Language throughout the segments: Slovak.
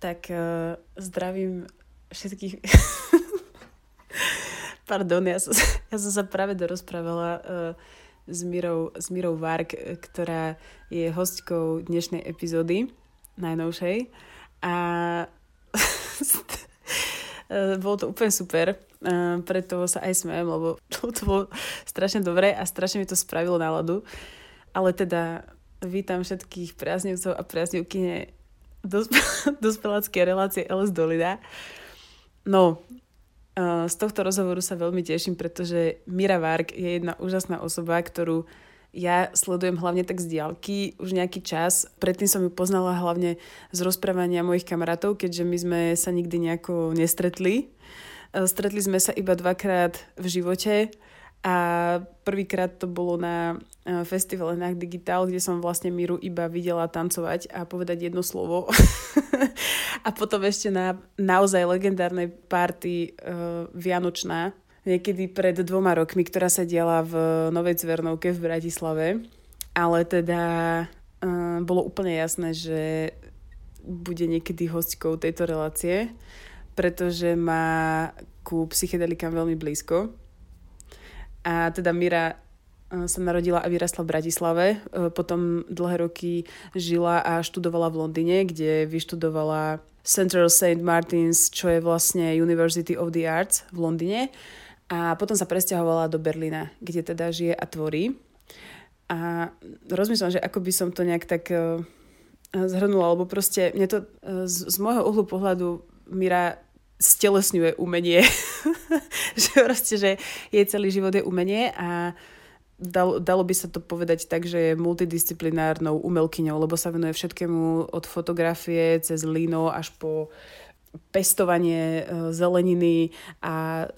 Tak uh, zdravím všetkých. Pardon, ja som, ja som sa práve dorozprávala uh, s Mirou, s Mirou Vark, ktorá je hostkou dnešnej epizódy, najnovšej. A bolo to úplne super, preto sa aj smejem, lebo to bolo strašne dobré a strašne mi to spravilo náladu. Ale teda vítam všetkých priaznivcov a priaznivkyne dospeláckej relácie LS Dolina. No, z tohto rozhovoru sa veľmi teším, pretože Mira Vark je jedna úžasná osoba, ktorú ja sledujem hlavne tak z diálky už nejaký čas. Predtým som ju poznala hlavne z rozprávania mojich kamarátov, keďže my sme sa nikdy nejako nestretli. Stretli sme sa iba dvakrát v živote a prvýkrát to bolo na e, festivale na Digital, kde som vlastne Miru iba videla tancovať a povedať jedno slovo. a potom ešte na naozaj legendárnej party uh, Vianočná, niekedy pred dvoma rokmi, ktorá sa diala v Novej Cvernovke v Bratislave. Ale teda uh, bolo úplne jasné, že bude niekedy hostkou tejto relácie, pretože má ku psychedelikám veľmi blízko a teda Mira e, sa narodila a vyrastla v Bratislave. E, potom dlhé roky žila a študovala v Londýne, kde vyštudovala Central St. Martins, čo je vlastne University of the Arts v Londýne. A potom sa presťahovala do Berlína, kde teda žije a tvorí. A rozmýšľam, že ako by som to nejak tak uh, zhrnula, lebo proste mne to z, z môjho uhlu pohľadu Mira stelesňuje umenie. že proste, že jej celý život je umenie a dalo, dalo by sa to povedať tak, že je multidisciplinárnou umelkyňou, lebo sa venuje všetkému od fotografie cez lino až po pestovanie e, zeleniny a,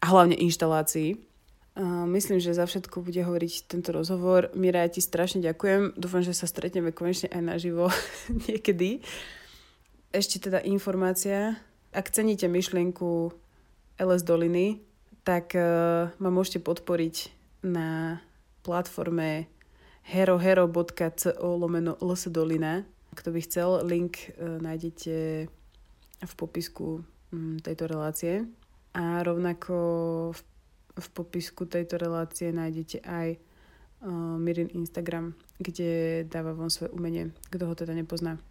a hlavne inštalácií. Myslím, že za všetko bude hovoriť tento rozhovor. Mira, ja ti strašne ďakujem. Dúfam, že sa stretneme konečne aj naživo niekedy. Ešte teda informácia ak ceníte myšlienku LS Doliny, tak uh, ma môžete podporiť na platforme herohero.co lomeno lsdolina. Kto by chcel, link uh, nájdete v popisku um, tejto relácie. A rovnako v, v popisku tejto relácie nájdete aj uh, Mirin Instagram, kde dáva von svoje umenie, kto ho teda nepozná.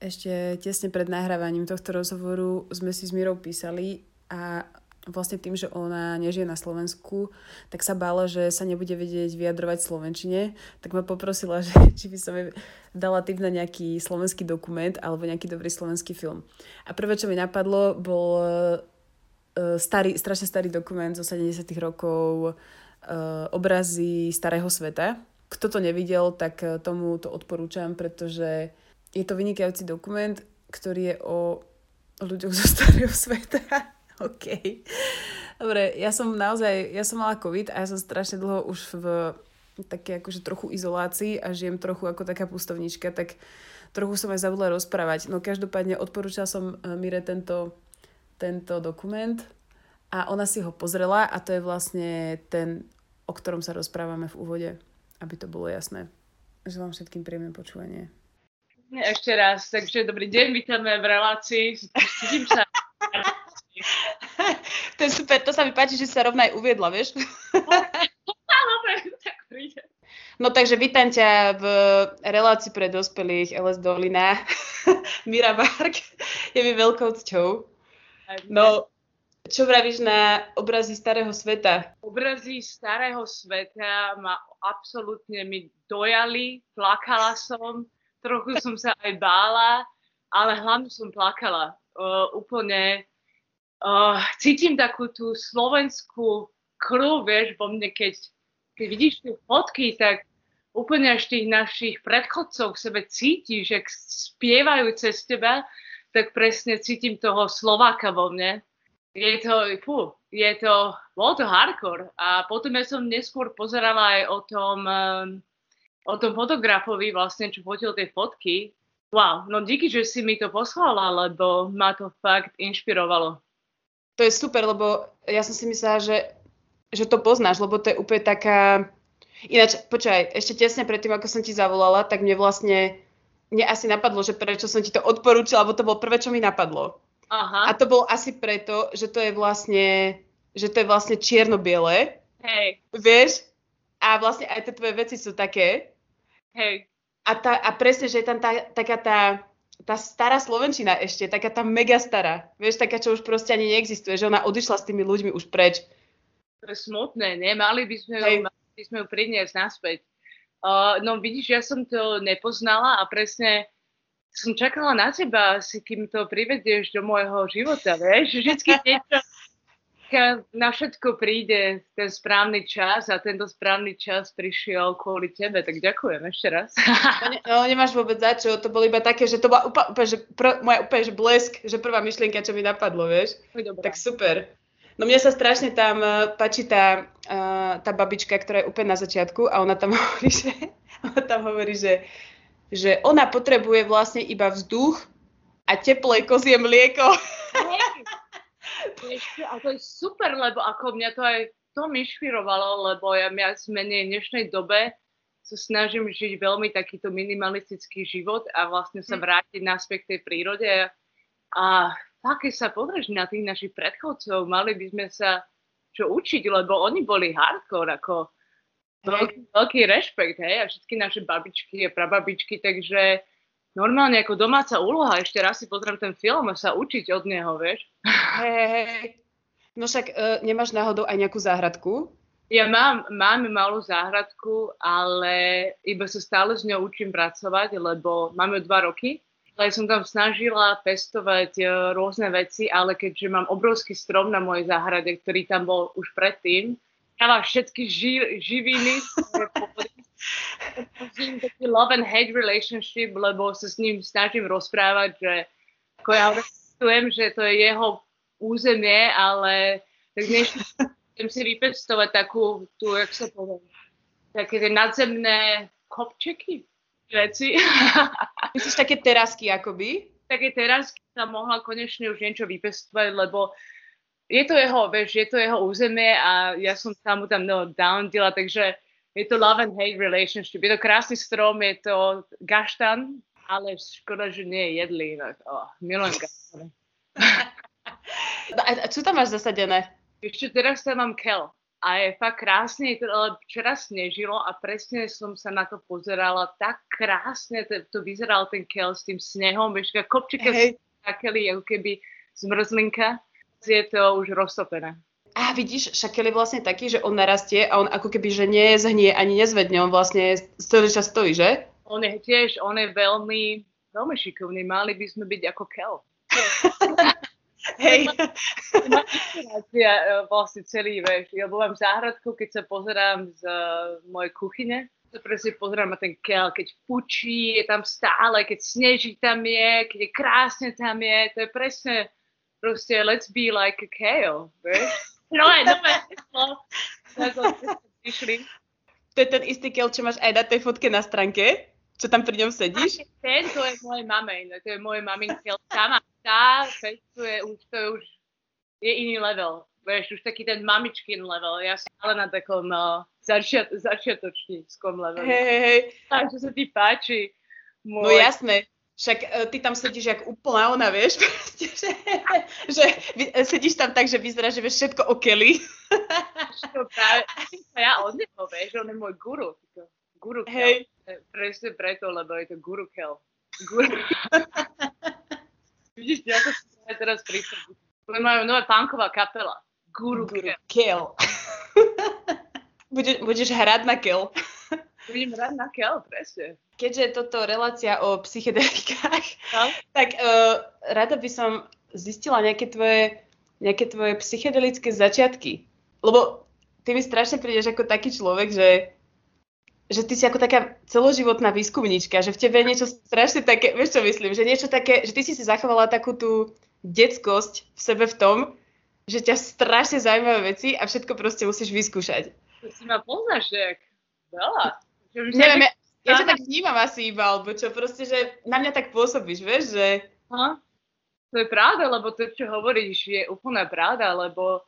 Ešte tesne pred nahrávaním tohto rozhovoru sme si s Mirou písali a vlastne tým, že ona nežije na Slovensku, tak sa bála, že sa nebude vedieť vyjadrovať v Slovenčine, tak ma poprosila, že či by som jej dala tip na nejaký slovenský dokument alebo nejaký dobrý slovenský film. A prvé, čo mi napadlo, bol e, starý, strašne starý dokument zo 70 rokov e, obrazy starého sveta. Kto to nevidel, tak tomu to odporúčam, pretože je to vynikajúci dokument, ktorý je o ľuďoch zo starého sveta. OK. Dobre, ja som naozaj, ja som mala COVID a ja som strašne dlho už v také akože trochu izolácii a žijem trochu ako taká pustovnička, tak trochu som aj zabudla rozprávať. No každopádne odporúčala som eh, Mire tento, tento dokument a ona si ho pozrela a to je vlastne ten, o ktorom sa rozprávame v úvode, aby to bolo jasné. Želám všetkým príjemné počúvanie. Ešte raz, takže dobrý deň, vítame v relácii. Cítim sa. to je super, to sa mi páči, že sa rovno aj uviedla, vieš? No takže vítam ťa v relácii pre dospelých LS Dolina. Mira Bark je mi veľkou cťou. No, čo vravíš na obrazy starého sveta? Obrazy starého sveta ma absolútne mi dojali, plakala som trochu som sa aj bála, ale hlavne som plakala. Uh, úplne uh, cítim takú tú slovenskú krv, vieš, vo mne, keď, keď vidíš tie fotky, tak úplne až tých našich predchodcov k sebe cítiš, že spievajú cez teba, tak presne cítim toho Slováka vo mne. Je to, fú, je to, bolo to hardcore. A potom ja som neskôr pozerala aj o tom um, o tom fotografovi vlastne, čo fotil tie fotky. Wow, no díky, že si mi to poslala, lebo ma to fakt inšpirovalo. To je super, lebo ja som si myslela, že, že to poznáš, lebo to je úplne taká... Ináč, počkaj, ešte tesne predtým, ako som ti zavolala, tak mne vlastne mne asi napadlo, že prečo som ti to odporúčila, lebo to bolo prvé, čo mi napadlo. Aha. A to bolo asi preto, že to je vlastne, že to je vlastne čierno-biele. Hej. Vieš? A vlastne aj tie tvoje veci sú také. Hej. A, tá, a presne, že je tam tá, taká tá, tá stará Slovenčina ešte, taká tá mega stará. Vieš, taká, čo už proste ani neexistuje, že ona odišla s tými ľuďmi už preč. To je smutné, ne? Mali by sme, ju, mali by sme ju priniesť naspäť. Uh, no vidíš, ja som to nepoznala a presne som čakala na teba, si kým to privedieš do môjho života, vieš? Vždycky niečo, na všetko príde ten správny čas a tento správny čas prišiel kvôli tebe, tak ďakujem ešte raz. No, ne, no nemáš vôbec za čo, to bolo iba také, že to bola úplne, úplne že pr- moja úplne že blesk, že prvá myšlienka, čo mi napadlo, vieš? Dobrá. Tak super. No mne sa strašne tam uh, páči tá, uh, tá babička, ktorá je úplne na začiatku a ona tam hovorí, že, ona tam hovorí, že, že ona potrebuje vlastne iba vzduch a teplé kozie mlieko. A to je super, lebo ako mňa to aj to mi inšpirovalo, lebo ja viac menej dnešnej dobe sa snažím žiť veľmi takýto minimalistický život a vlastne sa vrátiť naspäť k tej prírode. A tak, keď sa pozrieš na tých našich predchodcov, mali by sme sa čo učiť, lebo oni boli hardcore, ako veľký, veľký rešpekt, hej, a všetky naše babičky a prababičky, takže normálne ako domáca úloha, ešte raz si pozriem ten film a sa učiť od neho, vieš. Hej, hej, hej. No však uh, nemáš náhodou aj nejakú záhradku? Ja mám, mám malú záhradku, ale iba sa stále s ňou učím pracovať, lebo máme dva roky ale som tam snažila pestovať uh, rôzne veci, ale keďže mám obrovský strom na mojej záhrade, ktorý tam bol už predtým, dáva všetky ži- živiny, taký love and hate relationship, lebo sa s ním snažím rozprávať, že ako ja respektujem, že to je jeho územie, ale tak chcem si vypestovať takú, tu, jak sa poviem, také tie nadzemné kopčeky veci. Myslíš také terasky akoby? Také terasky sa mohla konečne už niečo vypestovať, lebo je to jeho, vieš, je to jeho územie a ja som sa mu tam no, downedila, takže je to love and hate relationship. Je to krásny strom, je to gaštan, ale škoda, že nie je jedlý. Oh, milujem gaštany. a čo tam máš zasadené? Ešte teraz tam mám kel a je fakt krásne, ale včera snežilo a presne som sa na to pozerala, tak krásne to, to vyzeral ten kel s tým snehom, vieš, kopčika hey. takeli, ako keby zmrzlinka, je to už roztopené. A vidíš, šakel je vlastne taký, že on narastie a on ako keby, že nezhnie ani nezvedne, on vlastne celý čas stojí, že? On je tiež, on je veľmi, veľmi šikovný, mali by sme byť ako kel. Hej. Inšpirácia e, vlastne celý, vieš. Ja bolam v záhradku, keď sa pozerám z uh, mojej kuchyne, sa presne pozerám na ten kel, keď pučí, je tam stále, keď sneží tam je, keď je krásne tam je, to je presne proste let's be like a kale, vieš. No aj, no aj, To je ten istý kel, čo máš aj na tej fotke na stránke? Čo tam pri ňom sedíš? Ten, to je moje mame, to je moje maminka sama. Tá festuje, už to je už je iný level. Vieš, už taký ten mamičkin level. Ja som ale na takom uh, začiat, začiatočníckom levelu. Hej, hej, hej. Takže sa ti páči. Môj... No jasné. Však uh, ty tam sedíš jak úplná ona, vieš, proste, že, že vy, sedíš tam tak, že vyzerá, že vieš všetko o Kelly. Ja od neho, vieš, on je môj guru. Guru Hej. Presne preto, lebo je to Guru Kel. Guru... Vidíš, ako sa teraz prišli. Majú nová punková kapela. Guru, Guru Kel. Kel. budeš, budeš hrať na Kel. Budem hrať na Kel, presne. Keďže je toto relácia o psychedelikách, no? tak uh, rada by som zistila nejaké tvoje, nejaké tvoje psychedelické začiatky. Lebo ty mi strašne prídeš ako taký človek, že že ty si ako taká celoživotná výskumníčka, že v tebe je niečo strašne také, vieš čo myslím, že niečo také, že ty si si zachovala takú tú detskosť v sebe v tom, že ťa strašne zaujímavé veci a všetko proste musíš vyskúšať. To si ma poznáš, že veľa. Neviem, ja, ja ťa tak vnímam asi iba, alebo čo, proste, že na mňa tak pôsobíš, vieš, že... Aha. To je pravda, lebo to, čo hovoríš, je úplná pravda, lebo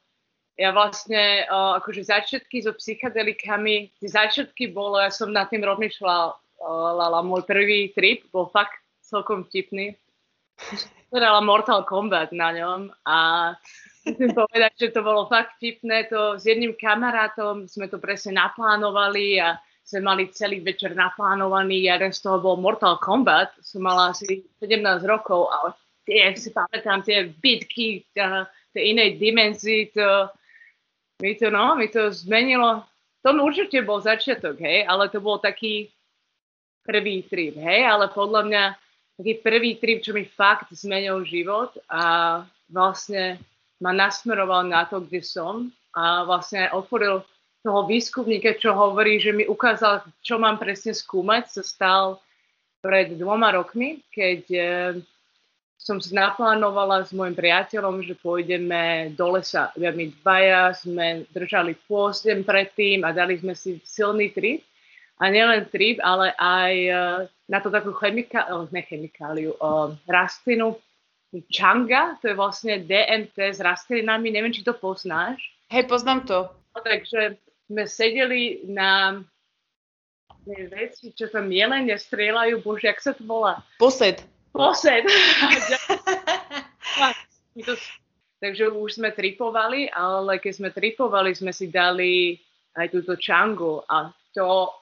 ja vlastne, uh, akože začiatky so psychedelikami, tie začiatky bolo, ja som nad tým rozmýšľala, uh, môj prvý trip bol fakt celkom vtipný. Hrala Mortal Kombat na ňom a musím povedať, že to bolo fakt vtipné. To s jedným kamarátom sme to presne naplánovali a sme mali celý večer naplánovaný. Jeden z toho bol Mortal Kombat. Som mala asi 17 rokov a tie, si pamätám, tie bitky, tie inej dimenzii, to, mi to, no, mi to zmenilo. To určite bol začiatok, hej, ale to bol taký prvý trip, hej, ale podľa mňa taký prvý trip, čo mi fakt zmenil život a vlastne ma nasmeroval na to, kde som a vlastne otvoril toho výskumníka, čo hovorí, že mi ukázal, čo mám presne skúmať, sa stal pred dvoma rokmi, keď eh, som si naplánovala s môjim priateľom, že pôjdeme do lesa. Ja my dvaja sme držali pôst predtým a dali sme si silný trip. A nielen trip, ale aj uh, na to takú chemikáliu, ne chemikáliu, rastlinu čanga, to je vlastne DMT s rastlinami, neviem, či to poznáš. Hej, poznám to. No, takže sme sedeli na veci, čo tam jelene strieľajú, bože, jak sa to volá? Posed posed. Takže už sme tripovali, ale keď sme tripovali, sme si dali aj túto čangu a to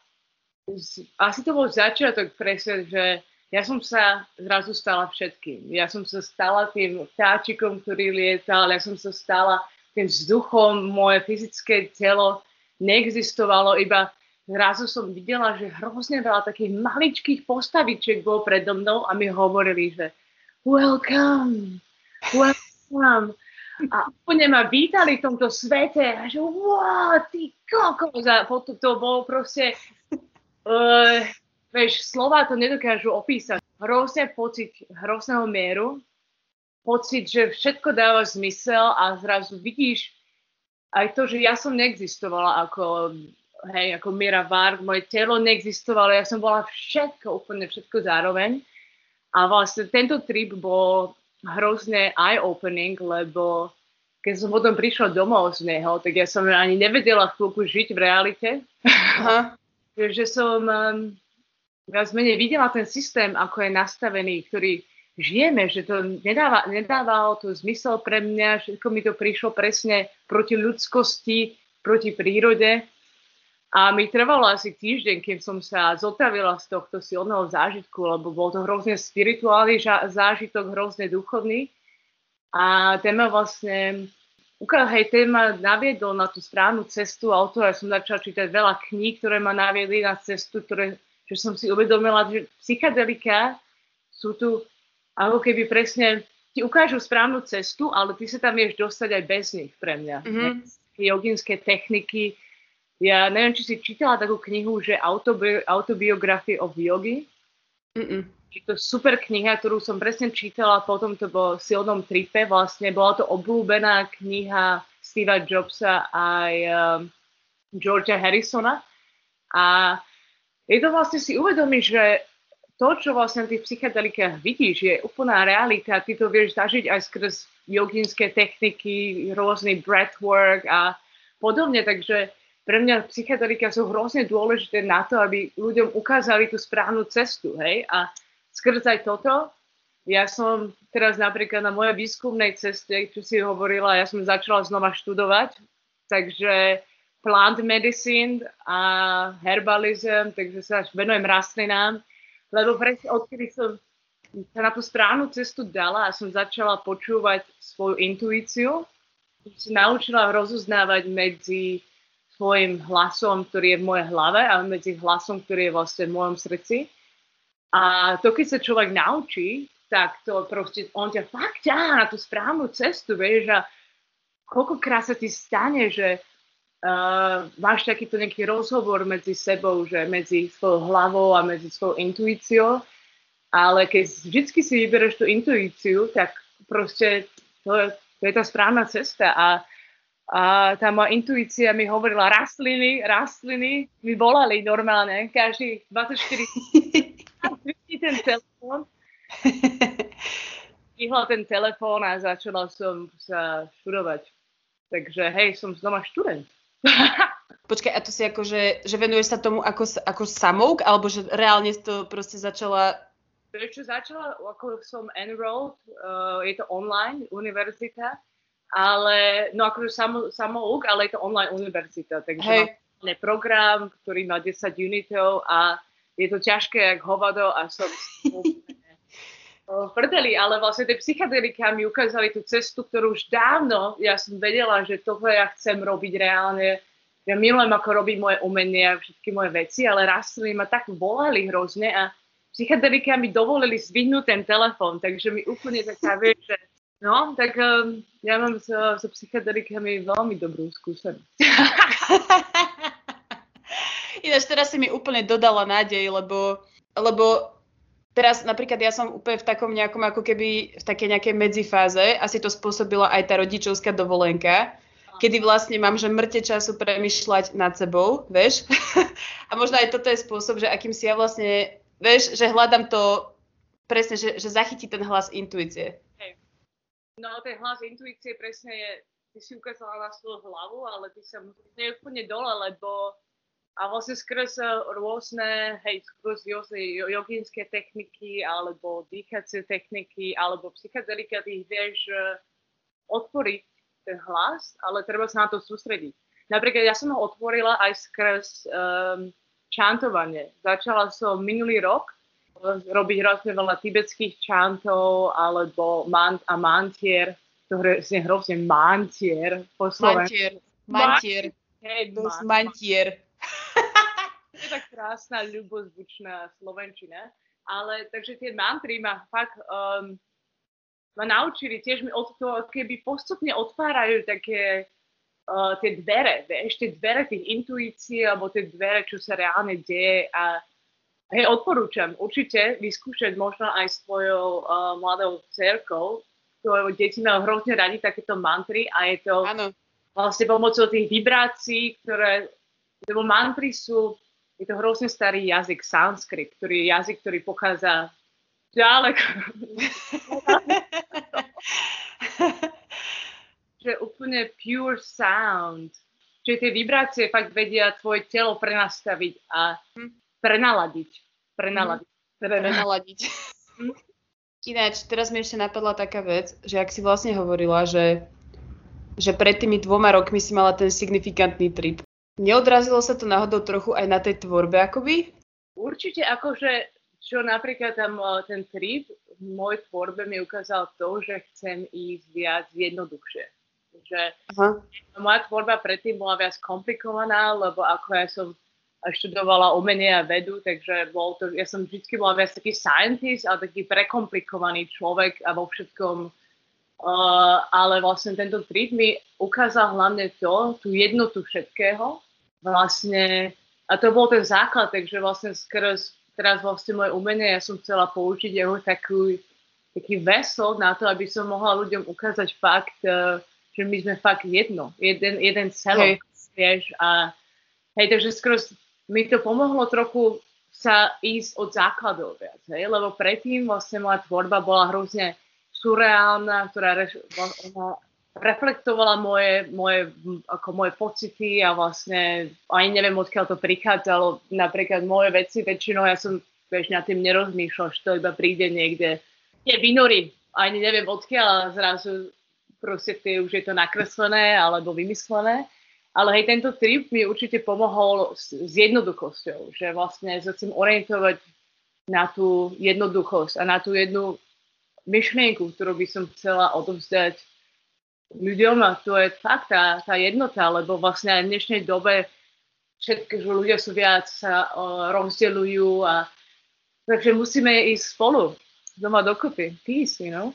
asi to bol začiatok presne, že ja som sa zrazu stala všetkým. Ja som sa stala tým vtáčikom, ktorý lietal, ja som sa stala tým vzduchom, moje fyzické telo neexistovalo, iba zrazu som videla, že hrozne veľa takých maličkých postavičiek bolo predo mnou a mi hovorili, že welcome, welcome. A úplne ma vítali v tomto svete a že wow, ty kokos. A potom to bolo proste, uh, vieš, slova to nedokážu opísať. Hrozne pocit hrozného mieru, pocit, že všetko dáva zmysel a zrazu vidíš aj to, že ja som neexistovala ako hej, ako Mira Varg, moje telo neexistovalo, ja som bola všetko, úplne všetko zároveň. A vlastne tento trip bol hrozne eye-opening, lebo keď som potom prišla domov z neho, tak ja som ani nevedela chvíľku žiť v realite. Aha. že som um, viac menej videla ten systém, ako je nastavený, ktorý žijeme, že to nedáva, nedávalo to zmysel pre mňa, všetko mi to prišlo presne proti ľudskosti, proti prírode. A mi trvalo asi týždeň, kým som sa zotavila z tohto silného zážitku, lebo bol to hrozne spirituálny zážitok, hrozne duchovný. A téma vlastne, hej, téma naviedol na tú správnu cestu a o to ja som začala čítať veľa kníh, ktoré ma naviedli na cestu, ktoré, že som si uvedomila, že psychedelika sú tu ako keby presne ti ukážu správnu cestu, ale ty sa tam vieš dostať aj bez nich pre mňa. Mm-hmm. Joginské techniky, ja neviem, či si čítala takú knihu, že Autobi- Autobiography of Yogi. Mm-mm. Je to super kniha, ktorú som presne čítala po tomto bol silnom tripe. Vlastne bola to obľúbená kniha Steva Jobsa aj um, Georgia Harrisona. A je to vlastne si uvedomíš, že to, čo vlastne v tých psychedelikách vidíš, je úplná realita. Ty to vieš zažiť aj skrz joginské techniky, rôzny breathwork a podobne. Takže pre mňa psychedelika sú hrozne dôležité na to, aby ľuďom ukázali tú správnu cestu, hej, a skrz aj toto, ja som teraz napríklad na mojej výskumnej ceste, čo si hovorila, ja som začala znova študovať, takže plant medicine a herbalizm, takže sa venujem rastlinám, lebo presne odkedy som sa na tú správnu cestu dala a som začala počúvať svoju intuíciu, som si naučila rozoznávať medzi svojim hlasom, ktorý je v mojej hlave a medzi hlasom, ktorý je vlastne v mojom srdci. A to, keď sa človek naučí, tak to proste, on ťa fakt ťahá na tú správnu cestu, vieš, a koľkokrát sa ti stane, že uh, máš takýto nejaký rozhovor medzi sebou, že medzi svojou hlavou a medzi svojou intuíciou, ale keď vždy si vybereš tú intuíciu, tak proste to, to je tá správna cesta a A tá moja intuícia mi hovorila rastliny, rastliny mi volali normálne, každý 24 ten telefón. Vyhla ten telefón a začala som sa študovať. Takže hej, som znova študent. Počkaj, a to si ako, že, že venuješ sa tomu ako, ako samouk, alebo že reálne to proste začala... Vieš čo, začala, ako som enrolled, uh, je to online univerzita, ale, no akože samo, samouk, ale je to online univerzita, takže Hej. máme program, ktorý má 10 unitov a je to ťažké jak hovado a som prdeli, ale vlastne tie psychedelika mi ukázali tú cestu, ktorú už dávno ja som vedela, že tohle ja chcem robiť reálne ja milujem, ako robí moje umenie a všetky moje veci, ale rastliny ma tak volali hrozne a psychedelika mi dovolili zvihnúť ten telefón, takže mi úplne taká, vieš, že no, tak um, ja mám so, so psychedelikami veľmi dobrú skúsenosť. Ináč teraz si mi úplne dodala nádej, lebo, lebo teraz napríklad ja som úplne v takom nejakom ako keby v takej nejakej medzifáze, asi to spôsobila aj tá rodičovská dovolenka, kedy vlastne mám, že mŕte času premyšľať nad sebou, vieš. a možno aj toto je spôsob, že akým si ja vlastne, vieš, že hľadám to presne, že, že zachytí ten hlas intuície. Hej. No ten hlas intuície presne je, ty si ukázala na svoju hlavu, ale ty sa musíš úplne dole, lebo a vlastne skrz rôzne, hej, skrz rôzne joginské techniky, alebo dýchacie techniky, alebo psychedelika, ty vieš odporiť ten hlas, ale treba sa na to sústrediť. Napríklad ja som ho otvorila aj skrz um, čantovanie. Začala som minulý rok robiť hrozne veľa tibetských čantov alebo mant a mantier, ktoré je hrozne mantier po Mantier, mantier. Hey, mantier. je tak krásna, ľubozvučná slovenčina. Ale takže tie mantry ma fakt um, ma naučili, tiež mi od toho keby postupne otvárajú také uh, tie dvere, vieš, tie dvere tých intuícií, alebo tie dvere, čo sa reálne deje a hej, odporúčam určite vyskúšať možno aj s tvojou uh, mladou cerkou, ktoré deti majú hrozne radi takéto mantry a je to ano. vlastne pomocou tých vibrácií, ktoré, lebo mantry sú, je to hrozne starý jazyk, sanskrit, ktorý je jazyk, ktorý pochádza ďaleko. že úplne pure sound. Čiže tie vibrácie fakt vedia tvoje telo prenastaviť a hm. prenaladiť. Prenaladiť. Hm. Prenaladiť. Hm. Ináč, teraz mi ešte napadla taká vec, že ak si vlastne hovorila, že, že pred tými dvoma rokmi si mala ten signifikantný trip. Neodrazilo sa to náhodou trochu aj na tej tvorbe akoby? Určite akože čo napríklad tam eh, ten trip v mojej tvorbe mi ukázal to, že chcem ísť viac jednoduchšie. Že Aha. moja tvorba predtým bola viac komplikovaná, lebo ako ja som študovala umenie a vedu, takže bol to, ja som vždy bola viac taký scientist, ale taký prekomplikovaný človek a vo všetkom. Uh, ale vlastne tento trip mi ukázal hlavne to, tú jednotu všetkého. Vlastne, a to bol ten základ, takže vlastne skrz teraz vlastne moje umenie, ja som chcela použiť jeho takú, taký vesel na to, aby som mohla ľuďom ukázať fakt, uh, že my sme fakt jedno, jeden, jeden celok, vieš, a hej, takže skoro mi to pomohlo trochu sa ísť od základov viac, hej, lebo predtým vlastne moja tvorba bola hrozne surreálna, ktorá reš, ona reflektovala moje, moje, ako moje pocity a vlastne ani neviem, odkiaľ to prichádzalo. Napríklad moje veci väčšinou, ja som vieš, nad tým nerozmýšľal, že to iba príde niekde. Nie, vynorí, ani neviem odkiaľ, a zrazu proste tie, už je to nakreslené alebo vymyslené. Ale hej, tento trip mi určite pomohol s, s jednoduchosťou, že vlastne sa chcem orientovať na tú jednoduchosť a na tú jednu myšlienku, ktorú by som chcela odovzdať ľuďom a to je fakt tá, tá jednota, lebo vlastne aj v dnešnej dobe všetky, že ľudia sú viac sa uh, rozdeľujú a takže musíme ísť spolu doma dokopy. Peace, you know?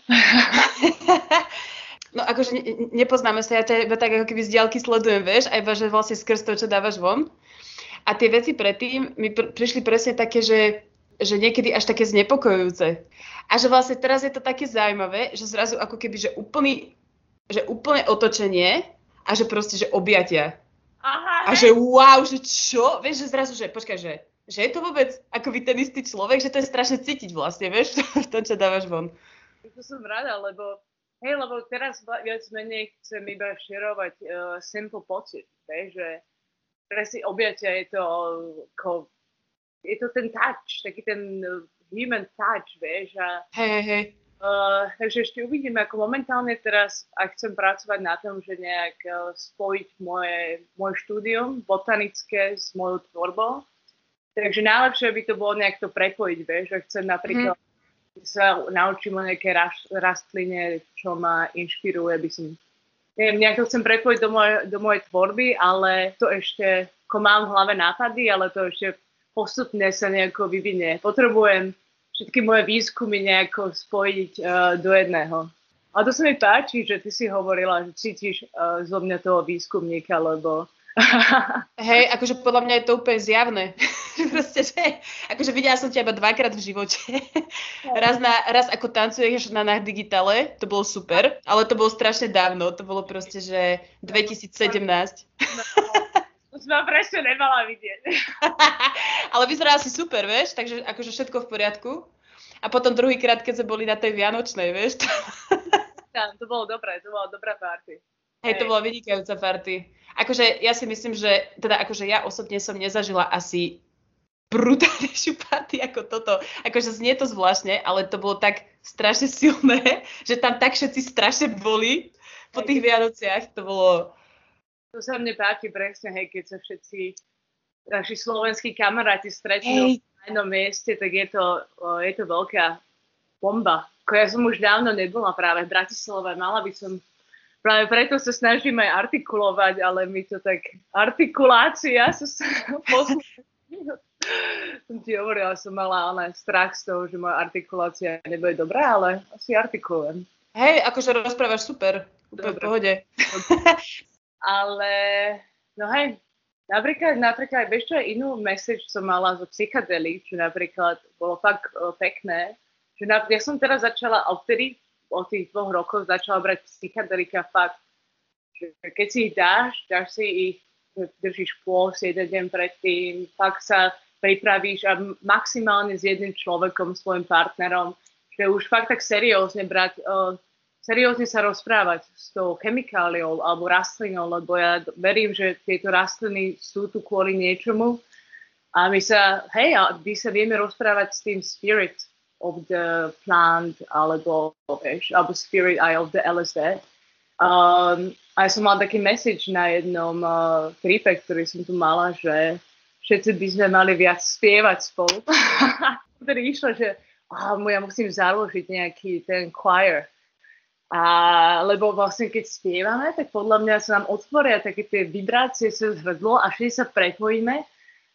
No akože ne, nepoznáme sa, ja ťa iba tak ako keby z diaľky sledujem, vieš, aj že vlastne skrz to, čo dávaš von. A tie veci predtým mi pr- prišli presne také, že, že niekedy až také znepokojujúce. A že vlastne teraz je to také zaujímavé, že zrazu ako keby, že úplný že úplne otočenie a že proste, že objatia. Aha, A že wow, že čo? Vieš, že zrazu, že počkaj, že, že je to vôbec akoby ten istý človek, že to je strašne cítiť vlastne, vieš, v tom, čo dávaš von. To som rada, lebo, hej, lebo teraz viac menej chcem iba šerovať uh, simple pocit, vieš, že presne objatia je to ako, je to ten touch, taký ten uh, human touch, vieš, a hej, hej. Uh, takže ešte uvidíme, ako momentálne teraz a chcem pracovať na tom, že nejak uh, spojiť moje, moje štúdium botanické s mojou tvorbou. Takže najlepšie by to bolo nejak to prepojiť, vieš, že chcem napríklad mm. sa naučím o nejaké ras, rastline, čo ma inšpiruje, by som neviem, nejak to chcem prepojiť do, moje, do mojej tvorby, ale to ešte, ako mám v hlave nápady, ale to ešte postupne sa nejako vyvinie. Potrebujem všetky moje výskumy nejako spojiť uh, do jedného. A to sa mi páči, že ty si hovorila, že cítiš uh, zo mňa toho výskumníka, lebo Hej, akože podľa mňa je to úplne zjavné. Proste, že, akože videla som ťa iba dvakrát v živote. raz, na, raz ako tancuješ na nach digitale, to bolo super, ale to bolo strašne dávno, to bolo proste, že 2017. som ma presne nemala vidieť. ale vyzerala si super, vieš, takže akože všetko v poriadku. A potom druhýkrát, keď sme boli na tej Vianočnej, vieš. Tam, to bolo dobré, to bola dobrá party. Hej, to bola vynikajúca party. Akože ja si myslím, že teda akože ja osobne som nezažila asi brutálnejšiu party ako toto. Akože znie to zvláštne, ale to bolo tak strašne silné, že tam tak všetci strašne boli po tých Vianociach. To bolo... To sa mne páči presne, hej, keď sa všetci naši slovenskí kamaráti stretnú Hej. na jednom mieste, tak je to, o, je to veľká bomba. Ako ja som už dávno nebola práve v Bratislave, mala by som Práve preto sa snažím aj artikulovať, ale mi to tak... Artikulácia sa sa som ti hovorila, som mala ale strach z toho, že moja artikulácia nebude dobrá, ale asi artikulujem. Hej, akože rozprávaš super. Úplne v pohode. Ale, no hej, napríklad, napríklad, vieš čo, aj inú message som mala zo psychedelic, čo napríklad bolo fakt o, pekné, že na, ja som teraz začala, odtedy, od tých dvoch rokov začala brať psychedelika fakt, že keď si ich dáš, dáš si ich, držíš pôs jeden deň predtým, fakt sa pripravíš a maximálne s jedným človekom, svojim partnerom, že už fakt tak seriózne brať, uh, seriózne sa rozprávať s tou chemikáliou alebo rastlinou, lebo ja verím, že tieto rastliny sú tu kvôli niečomu a my sa, hej, a my sa vieme rozprávať s tým spirit of the plant alebo, alebo spirit aj of the LSD. Um, a ja som mala taký message na jednom uh, tripe, ktorý som tu mala, že všetci by sme mali viac spievať spolu. Vtedy išlo, že oh, ja musím založiť nejaký ten choir. A, lebo vlastne keď spievame, tak podľa mňa sa nám otvoria také tie vibrácie cez hrdlo a všetci sa prepojíme.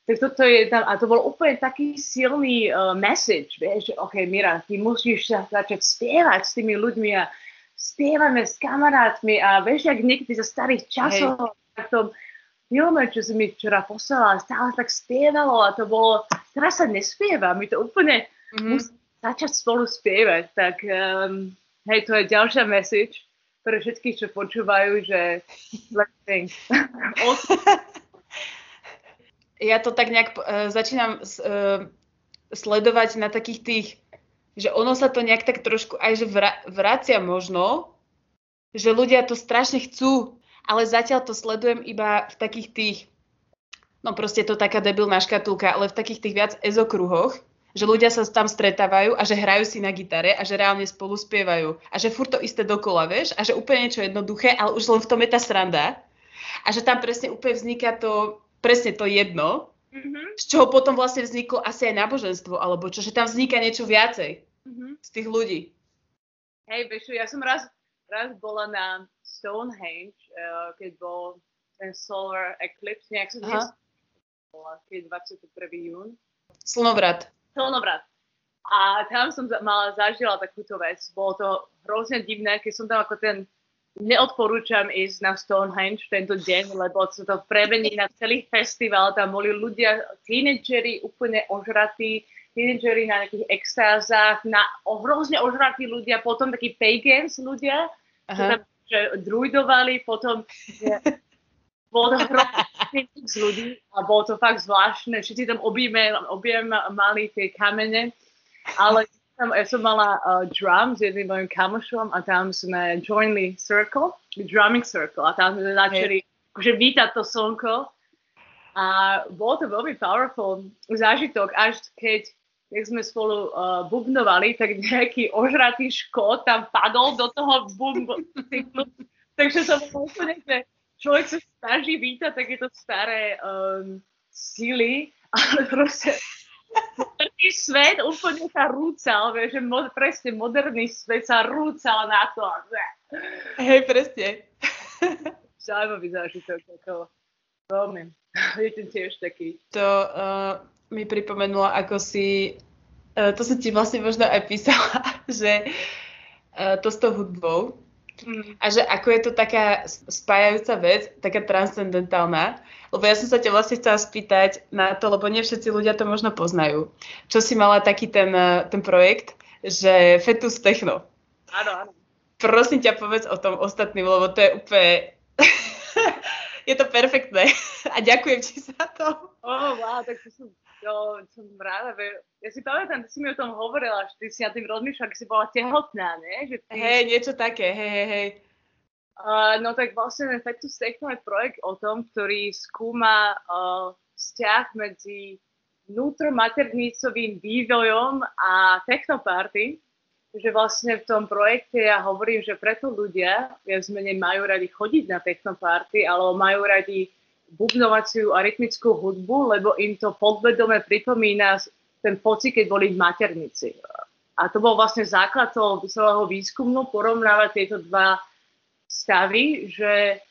Tak toto je tam, a to bol úplne taký silný uh, message, vieš, že OK, Mira, ty musíš sa začať spievať s tými ľuďmi a spievame s kamarátmi a vieš, jak niekedy zo starých časov, tak to filme, čo si mi včera poslala, stále tak spievalo a to bolo, teraz sa nespieva, my to úplne Mhm. musíme začať spolu spievať, tak um, hej, to je ďalšia message pre všetkých, čo počúvajú, že let's sing. ja to tak nejak uh, začínam uh, sledovať na takých tých, že ono sa to nejak tak trošku aj že vra- vracia možno, že ľudia to strašne chcú, ale zatiaľ to sledujem iba v takých tých, no proste to taká debilná škatulka, ale v takých tých viac ezokruhoch, že ľudia sa tam stretávajú a že hrajú si na gitare a že reálne spolu spievajú a že furt to isté dokola, vieš, a že úplne niečo jednoduché, ale už len v tom je tá sranda a že tam presne úplne vzniká to, presne to jedno, Mm-hmm. z čoho potom vlastne vzniklo asi aj náboženstvo, alebo čo, že tam vzniká niečo viacej Mm-hmm. z tých ľudí. Hej, čo, ja som raz, raz bola na Stonehenge, uh, keď bol ten solar eclipse, nejak som bola, keď 21. jún. Slnovrat. Slnovrat. A tam som mala, zažila takúto vec. Bolo to hrozne divné, keď som tam ako ten neodporúčam ísť na Stonehenge tento deň, lebo sa to premení na celý festival. Tam boli ľudia, tínedžeri úplne ožratí, tínedžeri na nejakých extázach, na hrozne ožratí ľudia, potom takí pagans ľudia, čo Aha. tam že druidovali, potom bolo to hrozný z ľudí a bolo to fakt zvláštne. Všetci tam objeme, objem mali tie kamene, ale tam, ja som mala uh, drum s jedným mojim kamošom a tam sme joinli circle, drumming circle a tam sme začali akože vítať to slnko a bolo to veľmi powerful zážitok, až keď keď sme spolu uh, bubnovali, tak nejaký ožratý škód tam padol do toho bubnu. Takže som úplne, že človek sa snaží vítať takéto staré um, síly, ale proste moderný svet úplne sa rúcal, vieš, že mo- presne moderný svet sa rúcal na to. Hej, presne. Zaujímavý zážitok, ako veľmi. Je ten tiež taký. To uh, mi pripomenulo, ako si, uh, to som ti vlastne možno aj písala, že uh, to s tou hudbou, Mm. a že ako je to taká spájajúca vec, taká transcendentálna, lebo ja som sa ťa vlastne chcela spýtať na to, lebo nie všetci ľudia to možno poznajú. Čo si mala taký ten, uh, ten projekt, že Fetus Techno. Áno, áno. Prosím ťa, povedz o tom ostatným, lebo to je úplne... je to perfektné. A ďakujem ti za to. Oh, wow, tak to som, to, som ráda. Ve. Ja si pamätám, ty si mi o tom hovorila, že ty si na tým rozmýšľala, keď si bola tehotná, ne? Že ty, Hej, niečo také, hej, hej, hej. Uh, no tak vlastne ten Factus Techno je projekt o tom, ktorý skúma uh, vzťah medzi vnútromaternicovým vývojom a technoparty. že vlastne v tom projekte ja hovorím, že preto ľudia viac menej majú radi chodiť na technoparty, alebo majú radi bubnovaciu a rytmickú hudbu, lebo im to podvedome pripomína ten pocit, keď boli v maternici. A to bol vlastne základ toho celého výskumu, porovnávať tieto dva stavy, že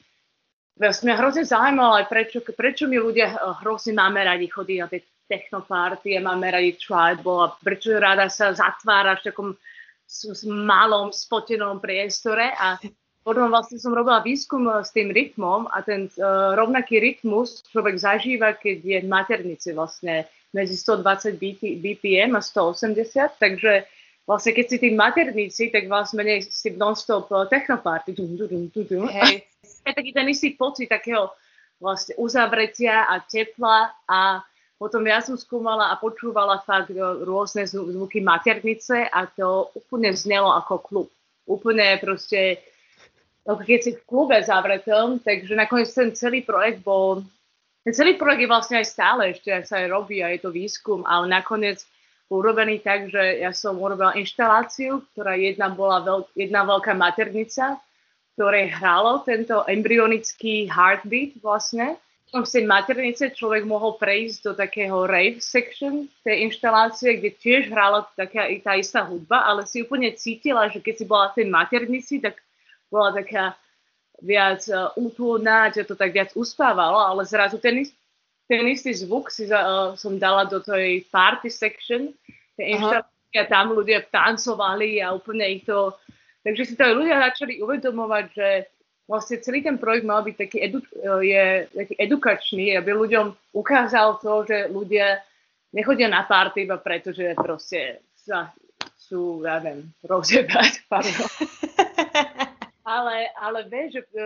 vlastne hrozne zaujímalo aj prečo, prečo my ľudia hrozne máme radi chodiť na tie technopárty a máme radi tribal a prečo rada sa zatvára v takom malom spotenom priestore a potom vlastne som robila výskum s tým rytmom a ten uh, rovnaký rytmus človek zažíva, keď je v maternici vlastne medzi 120 BPM a 180, takže vlastne keď si tým maternici, tak vlastne menej si non-stop technopárty. Hej. Je taký ten istý pocit takého vlastne uzavretia a tepla a potom ja som skúmala a počúvala fakt rôzne zvuky maternice a to úplne znelo ako klub. Úplne proste, ako keď si v klube zavretom, takže nakoniec ten celý projekt bol, ten celý projekt je vlastne aj stále ešte sa aj robí a je to výskum, ale nakoniec urobený tak, že ja som urobila inštaláciu, ktorá jedna bola veľ, jedna veľká maternica, ktorej hralo tento embryonický heartbeat vlastne. V tej maternice človek mohol prejsť do takého rave section tej inštalácie, kde tiež hrala taká tá istá hudba, ale si úplne cítila, že keď si bola v tej maternici, tak bola taká viac uh, útulná, že to tak viac uspávalo, ale zrazu ten, ten istý zvuk si uh, som dala do tej party section tej a tam ľudia tancovali a úplne ich to... Takže si to ľudia začali uvedomovať, že vlastne celý ten projekt mal byť taký, edu, je, taký edukačný, aby ľuďom ukázal to, že ľudia nechodia na party iba preto, že proste sa, sú, ja neviem, rozjebať, pardon. ale, ale vieš, že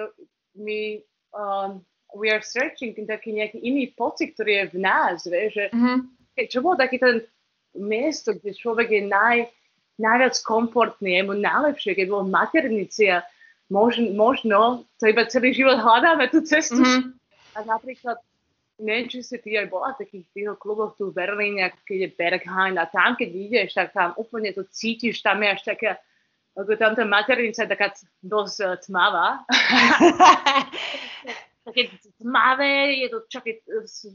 my um, we are searching taký nejaký iný pocit, ktorý je v nás, vieš, že mm-hmm. čo bolo taký ten miesto, kde človek je naj, najviac komfortný, je mu najlepšie, keď bol v maternici a možno, možno to iba celý život hľadáme tú cestu. Mm-hmm. A napríklad, neviem, či si ty aj bola v takých tých kluboch tu v Berlíne, keď je Berghain a tam, keď ideš, tak tam úplne to cítiš, tam je až taká, ako tam tá maternica je taká dosť uh, tmavá. také tmavé, je to čaké,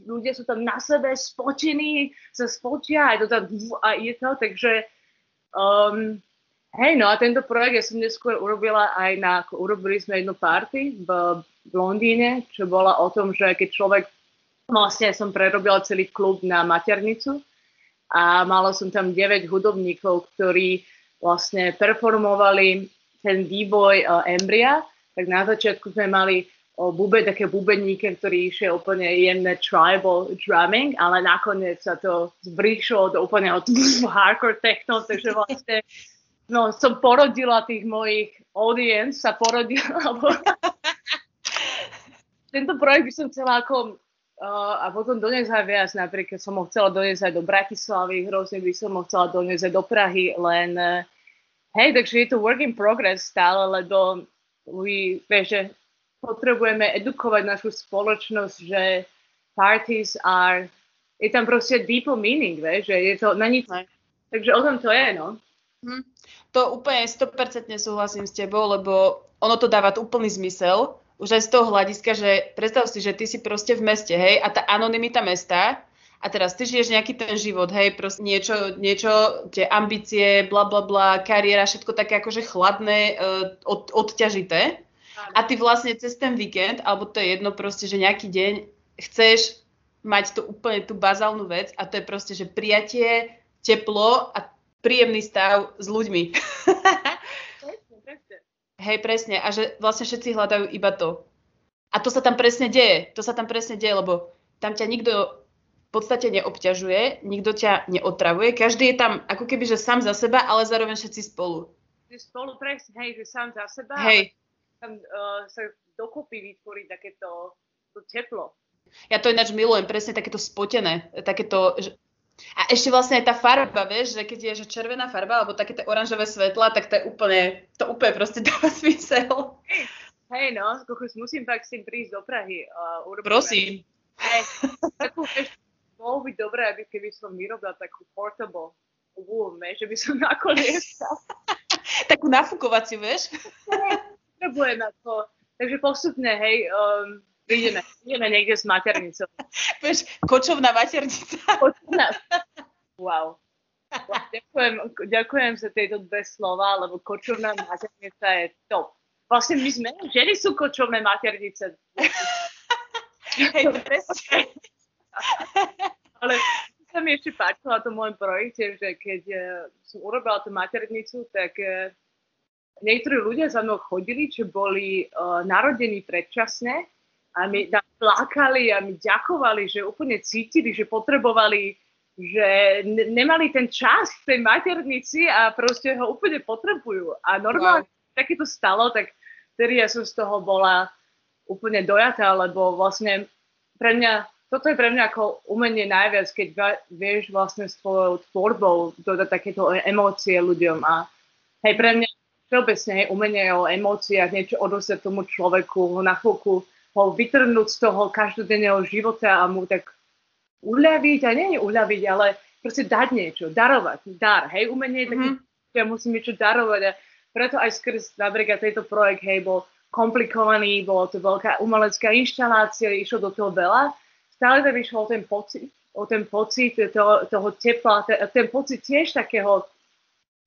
ľudia sú tam na sebe spotení, sa spotia, je to tam a je to, takže um, Hej, no a tento projekt ja som neskôr urobila aj na, urobili sme jednu party v, v Londýne, čo bola o tom, že keď človek, vlastne som prerobila celý klub na maternicu a mala som tam 9 hudobníkov, ktorí vlastne performovali ten vývoj uh, embria, tak na začiatku sme mali o bube, také bubeníke, ktorý išiel úplne jemné tribal drumming, ale nakoniec sa to zbrišlo do úplne od hardcore techno, takže vlastne no, som porodila tých mojich audience, sa porodila, tento projekt by som chcela ako uh, a potom doniesť aj viac, napríklad som ho chcela doniesť aj do Bratislavy, hrozne by som ho chcela doniesť aj do Prahy, len uh, hej, takže je to work in progress stále, lebo my, vieš, že potrebujeme edukovať našu spoločnosť, že parties are, je tam proste deeper meaning, vieš, že je to na nič. Takže o tom to je, no. Hm. To úplne 100% súhlasím s tebou, lebo ono to dáva úplný zmysel, už aj z toho hľadiska, že predstav si, že ty si proste v meste, hej, a tá anonimita mesta, a teraz ty žiješ nejaký ten život, hej, proste niečo, niečo, tie ambície, bla bla bla, kariéra, všetko také akože chladné, uh, od, odťažité. A ty vlastne cez ten víkend, alebo to je jedno proste, že nejaký deň chceš mať to úplne tú bazálnu vec a to je proste, že prijatie, teplo a príjemný stav s ľuďmi. Hej, presne. A že vlastne všetci hľadajú iba to. A to sa tam presne deje. To sa tam presne deje, lebo tam ťa nikto v podstate neobťažuje, nikto ťa neotravuje. Každý je tam ako keby, že sám za seba, ale zároveň všetci spolu. Spolu presne, hej, že sám za seba. Hej. Tam uh, sa dokopy vytvorí takéto to teplo. Ja to ináč milujem, presne takéto spotené, takéto, a ešte vlastne aj tá farba, vieš, že keď je že červená farba alebo také tie oranžové svetla, tak to je úplne, to úplne proste dáva zmysel. Hej, no, kochus, musím fakt s tým prísť do Prahy. Uh, Prosím. Hej, takú, byť dobré, aby keby som vyrobila takú portable wool, že by som nakoniec Takú nafúkovaciu, vieš? Potrebujem na to. Takže postupne, hej, um, Ideme, ideme niekde s maternicou. Vieš, kočovná maternica. Kočovná. Wow. Ďakujem, ďakujem za tieto dve slova, lebo kočovná maternica je top. Vlastne my sme, ženy sú kočovné maternice. Hej, presne. Ale sa mi ešte páčilo na tom môjom projekte, že keď uh, som urobila tú maternicu, tak uh, niektorí ľudia za mnou chodili, čo boli uh, narodení predčasne a mi tam plakali a mi ďakovali, že úplne cítili, že potrebovali, že ne- nemali ten čas v tej maternici a proste ho úplne potrebujú. A normálne, wow. keď to stalo, tak vtedy ja som z toho bola úplne dojatá, lebo vlastne pre mňa, toto je pre mňa ako umenie najviac, keď vieš vlastne s tvojou tvorbou dodať takéto emócie ľuďom a hej, pre mňa všeobecne je umenie o emóciách, niečo odosiať tomu človeku, ho na chvíľku ho vytrhnúť z toho každodenného života a mu tak uľaviť, a nie uľaviť, ale proste dať niečo, darovať, dar, hej, umenie je taký, mm-hmm. ja musím niečo darovať a preto aj skrz napríklad tento projekt, hej, bol komplikovaný, bolo to veľká umelecká inštalácia, išlo do toho veľa, stále tam išlo o ten pocit, o ten pocit toho, toho tepla, ten, ten pocit tiež takého,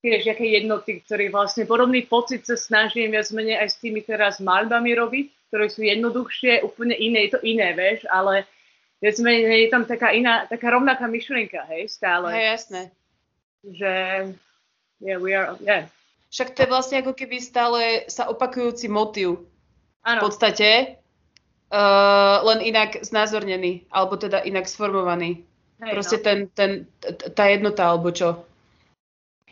tiež aké jednoty, ktorý vlastne podobný pocit sa snažím viac menej aj s tými teraz malbami robiť, ktoré sú jednoduchšie, úplne iné, je to iné, vieš, ale je tam taká iná, taká rovnaká myšlienka, hej, stále. Hej, jasné. Že, yeah, we are, yeah. Však to je vlastne ako keby stále sa opakujúci motív. Áno. V podstate, uh, len inak znázornený, alebo teda inak sformovaný. Hej, Proste no. ten, ten, tá jednota, alebo čo.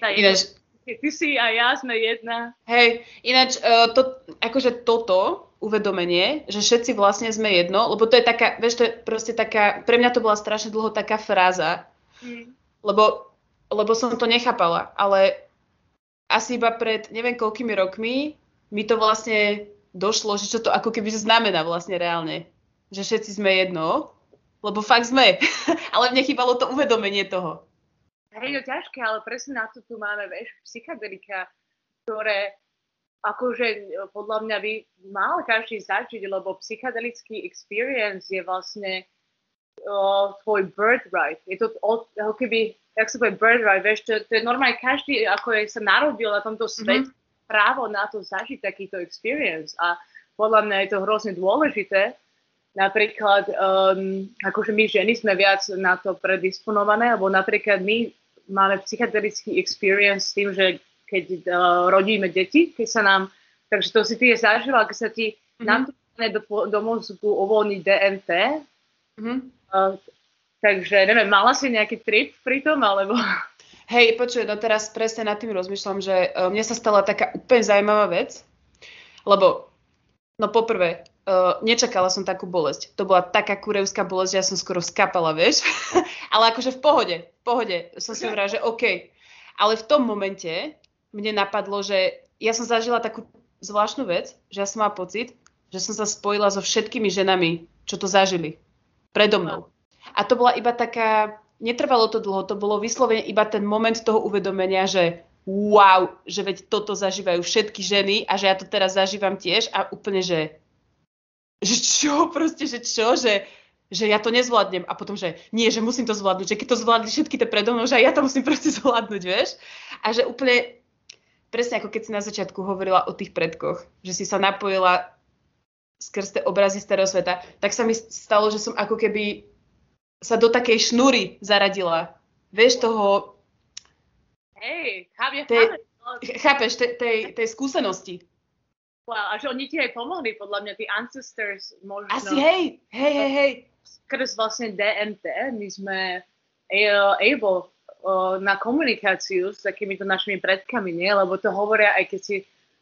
Tá. Ináč, ty si a ja sme jedna. Hej, ináč, uh, to, akože toto, uvedomenie, že všetci vlastne sme jedno, lebo to je taká, vieš, to je proste taká, pre mňa to bola strašne dlho taká fráza, mm. lebo, lebo som to nechápala, ale asi iba pred neviem koľkými rokmi mi to vlastne došlo, že čo to ako keby znamená vlastne reálne, že všetci sme jedno, lebo fakt sme, ale mne chýbalo to uvedomenie toho. Hej, to ťažké, ale presne na to tu máme, vieš, psychedelika, ktoré akože e, podľa mňa by mal každý zažiť, lebo psychedelický experience je vlastne uh, tvoj birthright. Je to od, ako keby, jak sa povie birthright, vieš, to, to je normálne každý, ako je sa narodil na tomto svet, mm-hmm. právo na to zažiť takýto experience. A podľa mňa je to hrozne dôležité. Napríklad, um, akože my ženy sme viac na to predisponované, alebo napríklad my máme psychedelický experience s tým, že keď uh, rodíme deti, keď sa nám, takže to si ty je zažila, keď sa ti mm-hmm. natúrne do, do mozgu uvoľní DMT, mm-hmm. uh, takže neviem, mala si nejaký trip pri tom, alebo... Hej, počuj, no teraz presne nad tým rozmýšľam, že uh, mne sa stala taká úplne zaujímavá vec, lebo, no poprvé, uh, nečakala som takú bolesť. To bola taká kurevská bolesť, že ja som skoro skapala, vieš. Ale akože v pohode, v pohode. Som si hovorila, že OK. Ale v tom momente mne napadlo, že ja som zažila takú zvláštnu vec, že ja som mala pocit, že som sa spojila so všetkými ženami, čo to zažili. Predo mnou. A to bola iba taká netrvalo to dlho, to bolo vyslovene iba ten moment toho uvedomenia, že wow, že veď toto zažívajú všetky ženy a že ja to teraz zažívam tiež a úplne, že že čo, proste, že čo, že, že ja to nezvládnem a potom, že nie, že musím to zvládnuť, že keď to zvládli všetky tie predo mnou, že aj ja to musím proste zvládnuť, vieš? A že úplne, presne ako keď si na začiatku hovorila o tých predkoch, že si sa napojila skrz tie obrazy starého sveta, tak sa mi stalo, že som ako keby sa do takej šnúry zaradila. Vieš toho... Hej, chápem, tej. Chápeš, tej, tej, tej skúsenosti. Wow, a že oni ti aj pomohli, podľa mňa, tí ancestors možno. Asi hej, hej, hej, hej. Skrz vlastne DMT, my sme able na komunikáciu s takýmito našimi predkami, nie? Lebo to hovoria aj keď si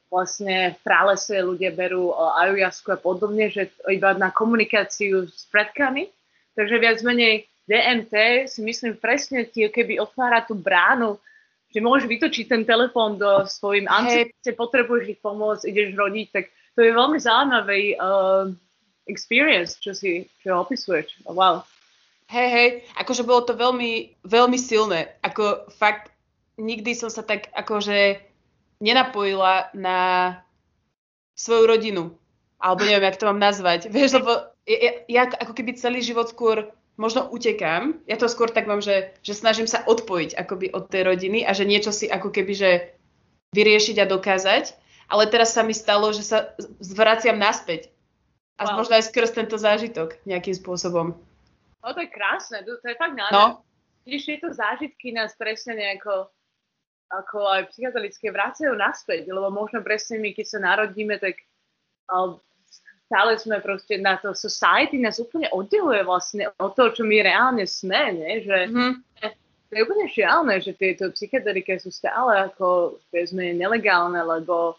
vlastne v pralese ľudia berú ajujasku a podobne, že iba na komunikáciu s predkami, Takže viac menej DMT si myslím presne ti keby otvára tú bránu, že môžeš vytočiť ten telefón do svojim hey. potrebuješ ich pomôcť, ideš rodiť, tak to je veľmi zaujímavý uh, experience, čo si čo opisuješ. Wow. Hej, hej, akože bolo to veľmi, veľmi silné. Ako fakt, nikdy som sa tak akože nenapojila na svoju rodinu. Alebo neviem, jak to mám nazvať. Vieš, lebo ja, ja ako keby celý život skôr možno utekám. Ja to skôr tak mám, že, že snažím sa odpojiť akoby od tej rodiny a že niečo si ako keby, že vyriešiť a dokázať. Ale teraz sa mi stalo, že sa zvraciam naspäť. A wow. možno aj skrz tento zážitok nejakým spôsobom. No to je krásne, to, to je fakt nádherné. No. Vidíš, tieto zážitky nás presne nejako ako aj psychedelické vracajú naspäť, lebo možno presne my, keď sa narodíme, tak stále sme proste na to society nás úplne oddeluje vlastne od toho, čo my reálne sme, nie? že mm-hmm. to je úplne šialné, že tieto psychedelike sú stále ako sme nelegálne, lebo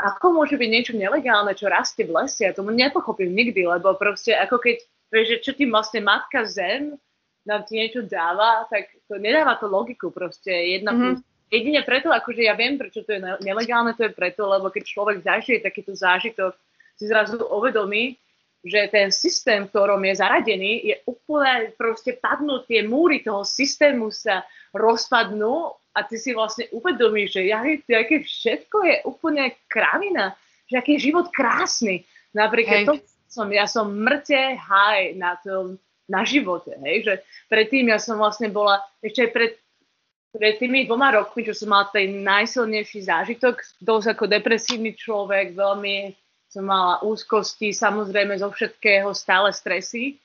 ako môže byť niečo nelegálne, čo rastie v lese? Ja tomu nepochopím nikdy, lebo proste ako keď, vieš, že čo tým vlastne matka zem nám ti niečo dáva, tak to nedáva to logiku proste. Jedna mm-hmm. plus Jedine preto, akože ja viem, prečo to je nelegálne, to je preto, lebo keď človek zažije takýto zážitok, si zrazu uvedomí, že ten systém, v ktorom je zaradený, je úplne proste padnú, tie múry toho systému sa rozpadnú a ty si vlastne uvedomíš, že aké všetko je úplne kravina, že aký je život krásny. Napríklad to som, ja som mŕte haj na tom, na živote, hej, že predtým ja som vlastne bola, ešte aj pred, pred tými dvoma rokmi, čo som mala ten najsilnejší zážitok, dosť ako depresívny človek, veľmi som mala úzkosti, samozrejme zo všetkého, stále stresy,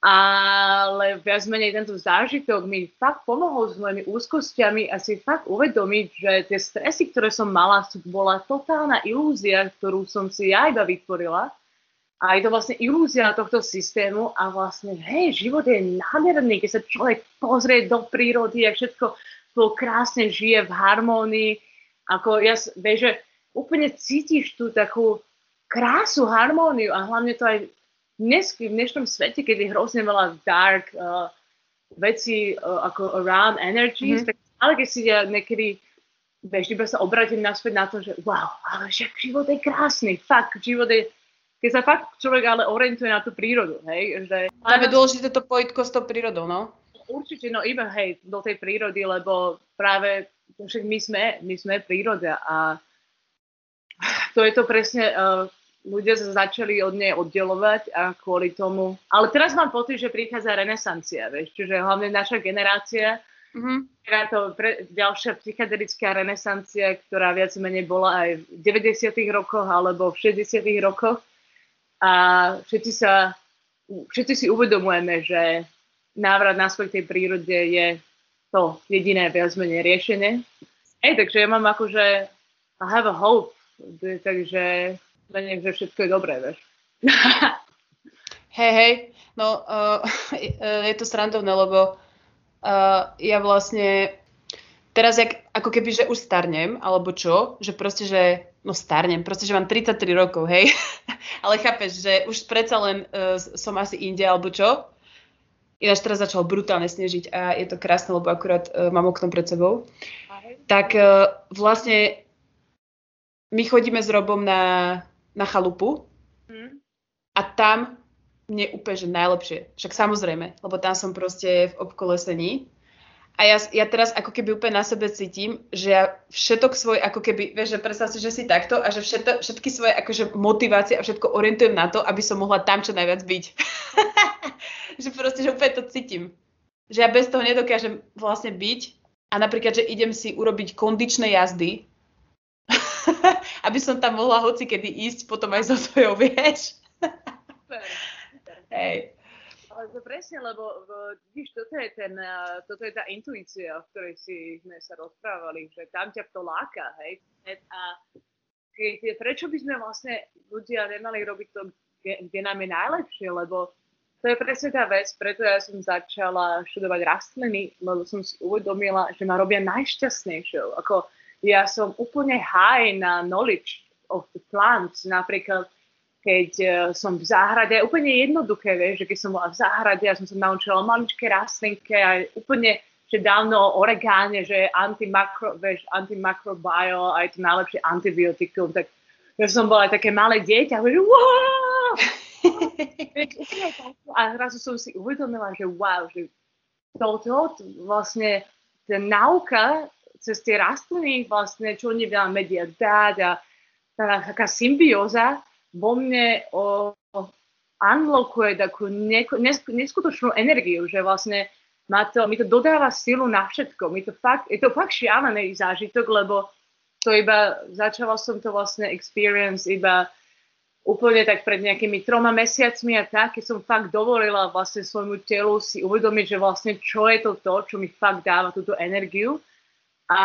ale viac menej tento zážitok mi fakt pomohol s mojimi úzkostiami a si fakt uvedomiť, že tie stresy, ktoré som mala, bola totálna ilúzia, ktorú som si ja iba vytvorila. A je to vlastne ilúzia tohto systému a vlastne, hej, život je nádherný, keď sa človek pozrie do prírody a všetko to krásne žije v harmónii. Ako ja, vieš, že úplne cítiš tú takú krásu, harmóniu a hlavne to aj dnes, v dnešnom svete, keď je hrozne veľa dark uh, veci uh, ako around energies, mm-hmm. tak ale keď si ja niekedy bež, iba sa obratím naspäť na to, že wow, ale že život je krásny, fakt, život je keď sa fakt človek ale orientuje na tú prírodu, hej, že... Tam je dôležité to pojitko s tou prírodou, no? Určite, no iba hej, do tej prírody, lebo práve však my sme, my sme príroda a to je to presne, uh, ľudia sa začali od nej oddelovať a kvôli tomu. Ale teraz mám pocit, že prichádza renesancia, vieš, čiže hlavne naša generácia, mm-hmm. to pre, ďalšia psychedelická renesancia, ktorá viac menej bola aj v 90. rokoch alebo v 60. rokoch. A všetci sa, všetci si uvedomujeme, že návrat naspäť tej prírode je to jediné viac menej riešenie. Hej, takže ja mám akože I have a hope, takže že všetko je dobré, vieš. hej, hej, no uh, je to srandovné, lebo uh, ja vlastne teraz jak, ako keby, že už starnem, alebo čo, že proste, že, no starnem, proste, že mám 33 rokov, hej, ale chápeš, že už predsa len uh, som asi inde, alebo čo, ináč teraz začalo brutálne snežiť a je to krásne, lebo akurát uh, mám okno pred sebou, tak uh, vlastne my chodíme s Robom na, na chalupu Hm? a tam mne úplne, že najlepšie. Však samozrejme, lebo tam som proste v obkolesení. A ja, ja teraz ako keby úplne na sebe cítim, že ja všetok svoj, ako keby, vieš, že predstav si, že si takto a že všetko, všetky svoje akože motivácie a všetko orientujem na to, aby som mohla tam čo najviac byť. že proste, že úplne to cítim. Že ja bez toho nedokážem vlastne byť a napríklad, že idem si urobiť kondičné jazdy, aby som tam mohla hoci kedy ísť potom aj so svojou, vieš. Super. Hej. Ale to presne, lebo vidíš, toto je, ten, eh, toto je tá intuícia, o ktorej si sme sa rozprávali, že tam ťa to láka, hej. A keď, prečo by sme vlastne ľudia nemali robiť to, kde, kde nám je najlepšie, lebo to je presne tá vec, preto ja som začala študovať rastliny, lebo som si uvedomila, že ma robia najšťastnejšou. Ako ja som úplne high na knowledge of the plants, napríklad keď eh, som v záhrade, úplne jednoduché, vieš, že keď som bola v záhrade, ja som sa naučila maličké rastlinke a úplne, že dávno o oregáne, že antimakro, vieš, antimakrobio a je to najlepšie antibiotikum, tak ja som bola také malé dieťa, a že wow! A zrazu som si uvedomila, že wow, že toto vlastne tá nauka cez tie rastliny, vlastne, čo oni vám vedia dať a tá taká symbióza vo mne o, unlockuje takú neko, nes, neskutočnú energiu, že vlastne ma to, mi to dodáva silu na všetko. Mi to fakt, je to fakt šialený zážitok, lebo to iba, začala som to vlastne experience iba úplne tak pred nejakými troma mesiacmi a tak, keď som fakt dovolila vlastne svojmu telu si uvedomiť, že vlastne čo je to to, čo mi fakt dáva túto energiu. A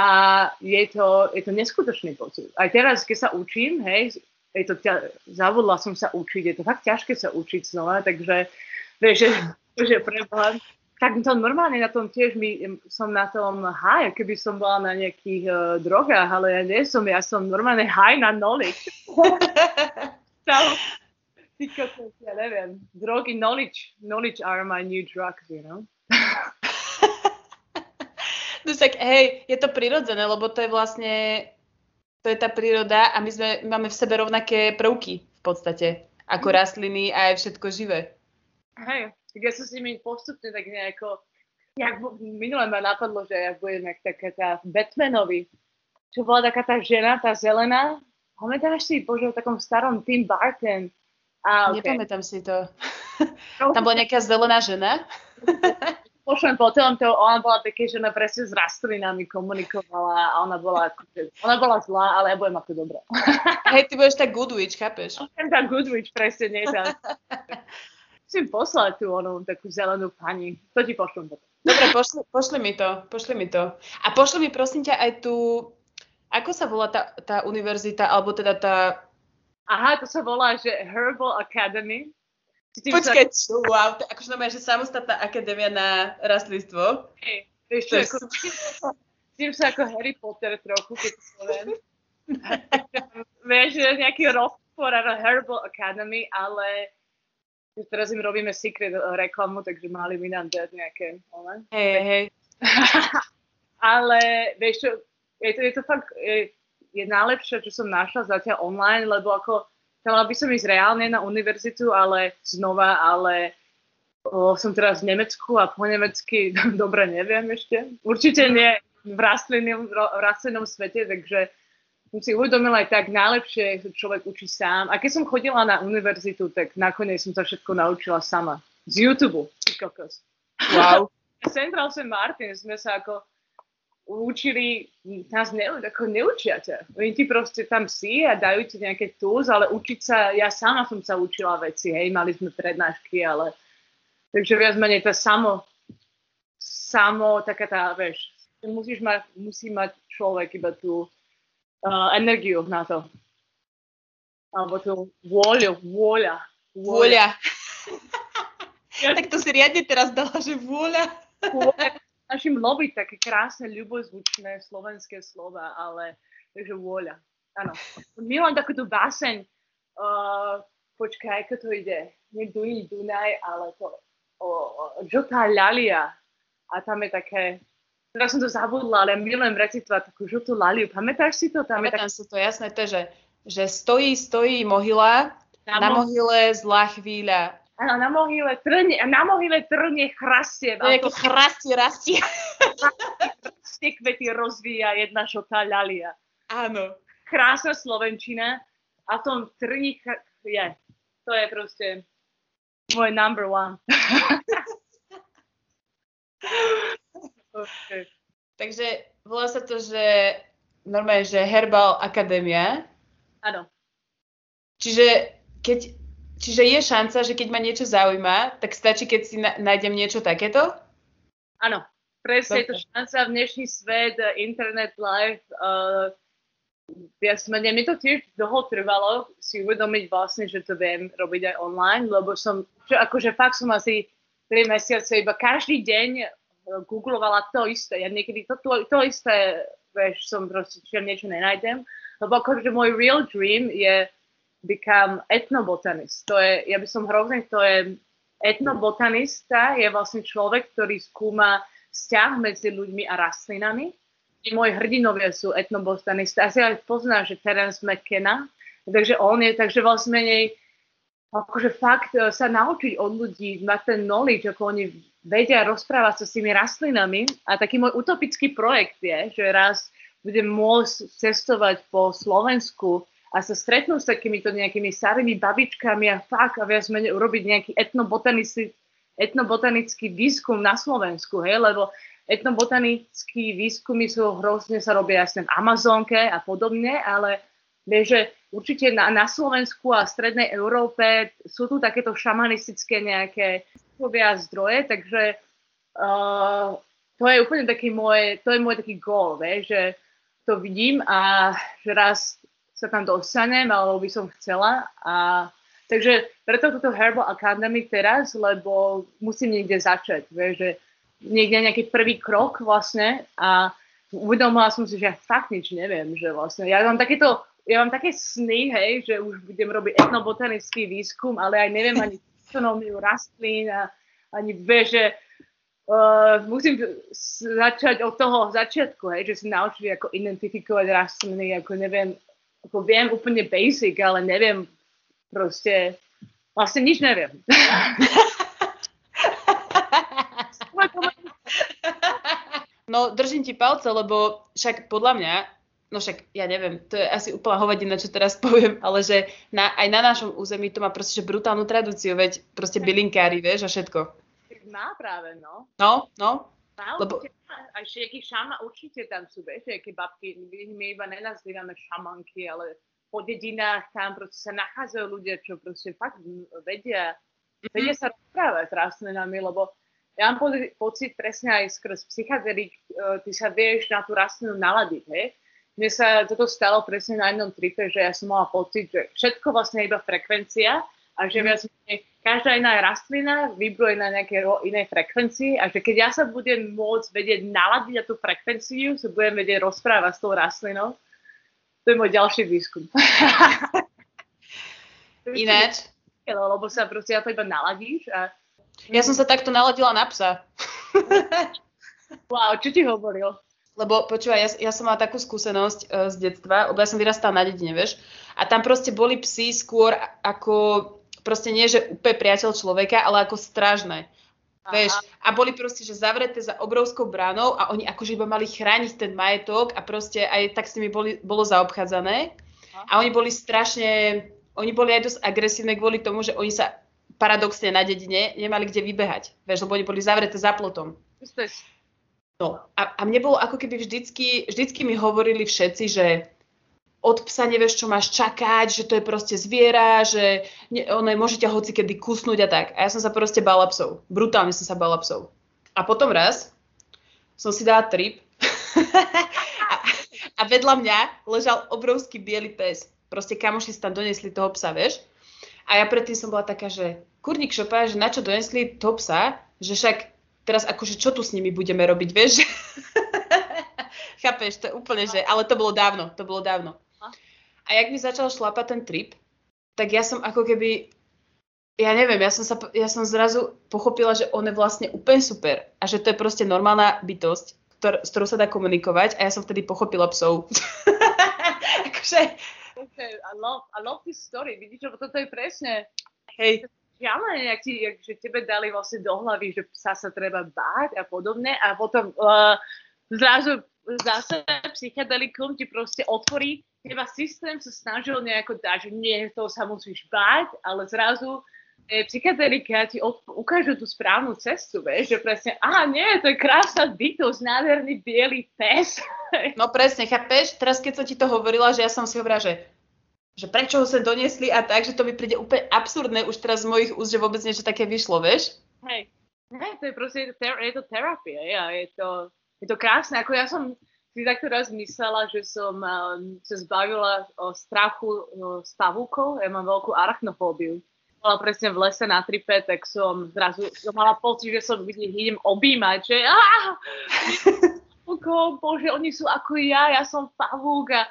je to, je to neskutočný pocit. Aj teraz, keď sa učím, hej, je to ťa, zavodla som sa učiť, je to fakt ťažké sa učiť znova, takže vieš, že, že preboha, tak to normálne na tom tiež my, som na tom high, keby som bola na nejakých uh, drogách, ale ja nie som, ja som normálne high na knowledge. Ty kokos, ja neviem, drogy, knowledge, knowledge are my new drugs, you know. No tak hej, je to prirodzené, lebo to je vlastne, to je tá príroda a my sme, máme v sebe rovnaké prvky v podstate, ako rastliny a aj všetko živé. Hej, tak ja som s nimi postupne tak nejako, jak minule ma napadlo, že ja budem jak taká tá Batmanovi, čo bola taká tá žena, tá zelená, pamätáš si, bože, v takom starom Tim Burton. A, okay. Nepamätám si to. Tam bola nejaká zelená žena? Pošlem potom, to ona bola také, že ona presne s rastlinami komunikovala a ona bola, akože, ona bola zlá, ale ja budem ako dobrá. Hej, ty budeš tak good witch, chápeš? Som tá Goodwitch, presne, nie tá. Musím poslať tú onú takú zelenú pani. To ti pošlem potom. Dobre, pošli, pošli mi to, pošli mi to. A pošli mi prosím ťa aj tú, ako sa volá tá, tá univerzita, alebo teda tá... Aha, to sa volá, že Herbal Academy. Počkaj, čo, wow, to je akože normálne, že samostatná akadémia na rastlinstvo. Hej, vieš čo, je ako, cítim sa ako Harry Potter trochu, keď poviem. vieš, že nejaký rozpor na Herbal Academy, ale teraz im robíme secret reklamu, takže mali by nám dať nejaké, ale... Hej, hej. ale vieš čo, je to, je to fakt, je, je najlepšie, čo som našla zatiaľ online, lebo ako chcela by som ísť reálne na univerzitu, ale znova, ale o, som teraz v Nemecku a po nemecky dobre neviem ešte. Určite nie v rastlinnom, v rastlinnom svete, takže som si uvedomila aj tak, najlepšie sa človek učí sám. A keď som chodila na univerzitu, tak nakoniec som sa všetko naučila sama. Z YouTube. Kokos. Wow. Central St. Martin sme sa ako učili, nás ne, ako neučia ťa. Oni ti proste tam si a dajú ti nejaké tools, ale učiť sa, ja sama som sa učila veci, hej, mali sme prednášky, ale takže viac menej to samo, samo taká tá, vieš, musíš mať, musí mať človek iba tú uh, energiu na to. Alebo tú vôľu, vôľa. Vôľa. tak to si riadne teraz dala, že vôľa. vôľa. Našim loviť také krásne, ľubozvučné slovenské slova, ale takže vôľa. Áno. Milujem takúto báseň, uh, počkaj, ako to ide, nie Duní Dunaj, ale to o, o, žltá ľalia. A tam je také, teraz som to zabudla, ale milujem recitovať takú žltú laliu. Pamätáš si to? Tam Pamätám je tak... si to, jasné, to že, že stojí, stojí mohyla, na, na mo- mohyle zlá chvíľa. Áno, na mohyle trne, na mohyle trne chrastie. To je ako chrastie rastie. Chrastie kvety rozvíja jedna žltá ľalia. Áno krásna Slovenčina a v tom trní je. To je proste môj number one. okay. Takže volá sa to, že normálne, že Herbal Akadémia. Áno. Čiže keď, čiže je šanca, že keď ma niečo zaujíma, tak stačí, keď si nájdem niečo takéto? Áno, presne je to šanca v dnešný svet, internet live, uh, viac menej mi to tiež dlho trvalo si uvedomiť vlastne, že to viem robiť aj online, lebo som, že akože fakt som asi 3 mesiace iba každý deň eh, googlovala to isté. Ja niekedy to, to, to isté, vieš, som proste, čiže niečo nenájdem. Lebo akože môj real dream je become etnobotanist. To je, ja by som hrozne, to je etnobotanista, je vlastne človek, ktorý skúma vzťah medzi ľuďmi a rastlinami moji hrdinovia sú etnobotanisti. Asi aj pozná, že Terence McKenna. Takže on je, takže vlastne menej akože fakt e, sa naučiť od ľudí, mať ten knowledge, ako oni vedia rozprávať sa s tými rastlinami. A taký môj utopický projekt je, že raz budem môcť cestovať po Slovensku a sa stretnúť s takýmito nejakými starými babičkami a fakt a viac menej urobiť nejaký etnobotanický, etnobotanický výskum na Slovensku, hej, lebo etnobotanický výskumy sú hrozne sa robia jasne v Amazonke a podobne, ale vieš, že určite na, na Slovensku a strednej Európe sú tu takéto šamanistické nejaké zdroje, takže uh, to je úplne taký môj, to je môj taký vieš, že to vidím a že raz sa tam dostanem, alebo by som chcela. A takže preto toto Herbal Academy teraz, lebo musím niekde začať, vieš, že niekde nejaký prvý krok vlastne. A uvedomila som si, že ja fakt nič neviem, že vlastne. Ja mám takéto, ja mám také sny, hej, že už budem robiť etnobotanický výskum, ale aj neviem ani taxonómiu rastlín a ani vie, že uh, musím začať od toho začiatku, hej, že si naučili ako identifikovať rastliny, ako neviem, ako viem úplne basic, ale neviem proste, vlastne nič neviem. No, držím ti palce, lebo však podľa mňa, no však ja neviem, to je asi úplná hovadina, čo teraz poviem, ale že na, aj na našom území to má proste že brutálnu tradíciu, veď proste bylinkári, vieš, a všetko. Má práve, no. No, no. Má, lebo... A všetky šama, určite tam sú, vieš, aké babky, my iba nenazývame šamanky, ale po dedinách tam proste sa nachádzajú ľudia, čo proste fakt vedia, vedia sa rozprávať s rastlinami, lebo ja mám pocit presne aj skrz psychadelik, uh, ty sa vieš na tú rastlinu naladiť, hej. Mne sa toto stalo presne na jednom tripe, že ja som mala pocit, že všetko vlastne je iba frekvencia a že mm. viac každá iná rastlina vybruje na nejaké inej frekvencii a že keď ja sa budem môcť vedieť naladiť na tú frekvenciu, sa budem vedieť rozprávať s tou rastlinou, to je môj ďalší výskum. Ináč? Lebo sa proste ja to iba naladíš a ja som sa takto naladila na psa. wow, čo ti hovoril? Lebo počúvaj, ja, ja som mala takú skúsenosť uh, z detstva, lebo ja som vyrastala na dedine, vieš. A tam proste boli psi skôr ako, proste nie, že úplne priateľ človeka, ale ako strážne. Vieš, a boli proste, že zavreté za obrovskou bránou a oni akože iba mali chrániť ten majetok a proste aj tak s nimi boli, bolo zaobchádzané. A oni boli strašne, oni boli aj dosť agresívne kvôli tomu, že oni sa paradoxne na dedine nemali kde vybehať, vieš, lebo oni boli zavreté za plotom. No a, a mne bolo ako keby vždycky, vždycky mi hovorili všetci, že od psa nevieš, čo máš čakať, že to je proste zviera, že ne, ono môže ťa hoci kedy kusnúť a tak. A ja som sa proste bala psov. Brutálne som sa bala psov. A potom raz som si dala trip a, a vedľa mňa ležal obrovský biely pes. Proste kamoši si tam donesli toho psa, vieš. A ja predtým som bola taká, že kurník šopa, že na čo donesli to psa, že však teraz akože čo tu s nimi budeme robiť, vieš? Chápeš, to je úplne, že, ale to bolo dávno, to bolo dávno. A jak mi začal šlapať ten trip, tak ja som ako keby, ja neviem, ja som, sa, ja som zrazu pochopila, že on je vlastne úplne super a že to je proste normálna bytosť, ktor, s ktorou sa dá komunikovať a ja som vtedy pochopila psov. akože... Okay, I love, I love this story. Vidíš, lebo toto je presne Hej, šialené, jak ti, jak, že tebe dali vlastne do hlavy, že psa sa treba báť a podobne a potom uh, zrazu zase psychedelikum ti proste otvorí, teba systém sa snažil nejako dať, že nie, toho sa musíš báť, ale zrazu e, psychedelika ti od, ukážu tú správnu cestu, vieš, že presne, aha, nie, to je krásna bytosť, nádherný biely pes. no presne, chápeš? Teraz keď som ti to hovorila, že ja som si hovorila, že že prečo ho sem doniesli a tak, že to mi príde úplne absurdné už teraz z mojich úst, že vôbec niečo také vyšlo, vieš? Hej, hej to je proste, je to, terapia, je to, je to krásne, ako ja som si takto raz myslela, že som um, sa zbavila o strachu z pavúkov, ja mám veľkú arachnofóbiu. Bola presne v lese na tripe, tak som zrazu som mala pocit, že som idem objímať, že pavúkov, bože, oni sú ako ja, ja som pavúk a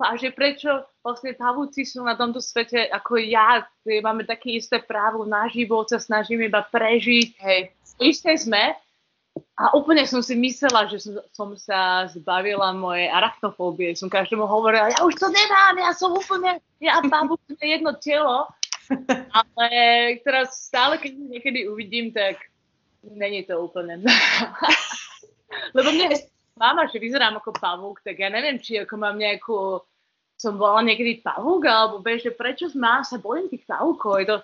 a že prečo vlastne pavúci sú na tomto svete ako ja, máme také isté právo na život, sa snažíme iba prežiť, hej, isté sme. A úplne som si myslela, že som, som sa zbavila mojej arachnofóbie. Som každému hovorila, ja už to nemám, ja som úplne, ja pavúk jedno telo. Ale teraz stále, keď niekedy uvidím, tak není to úplne. Lebo mne mama, že vyzerám ako pavúk, tak ja neviem, či ako mám nejakú som bola niekedy pavúk, alebo vieš, že prečo má, sa bojím tých pavúkov. Je to,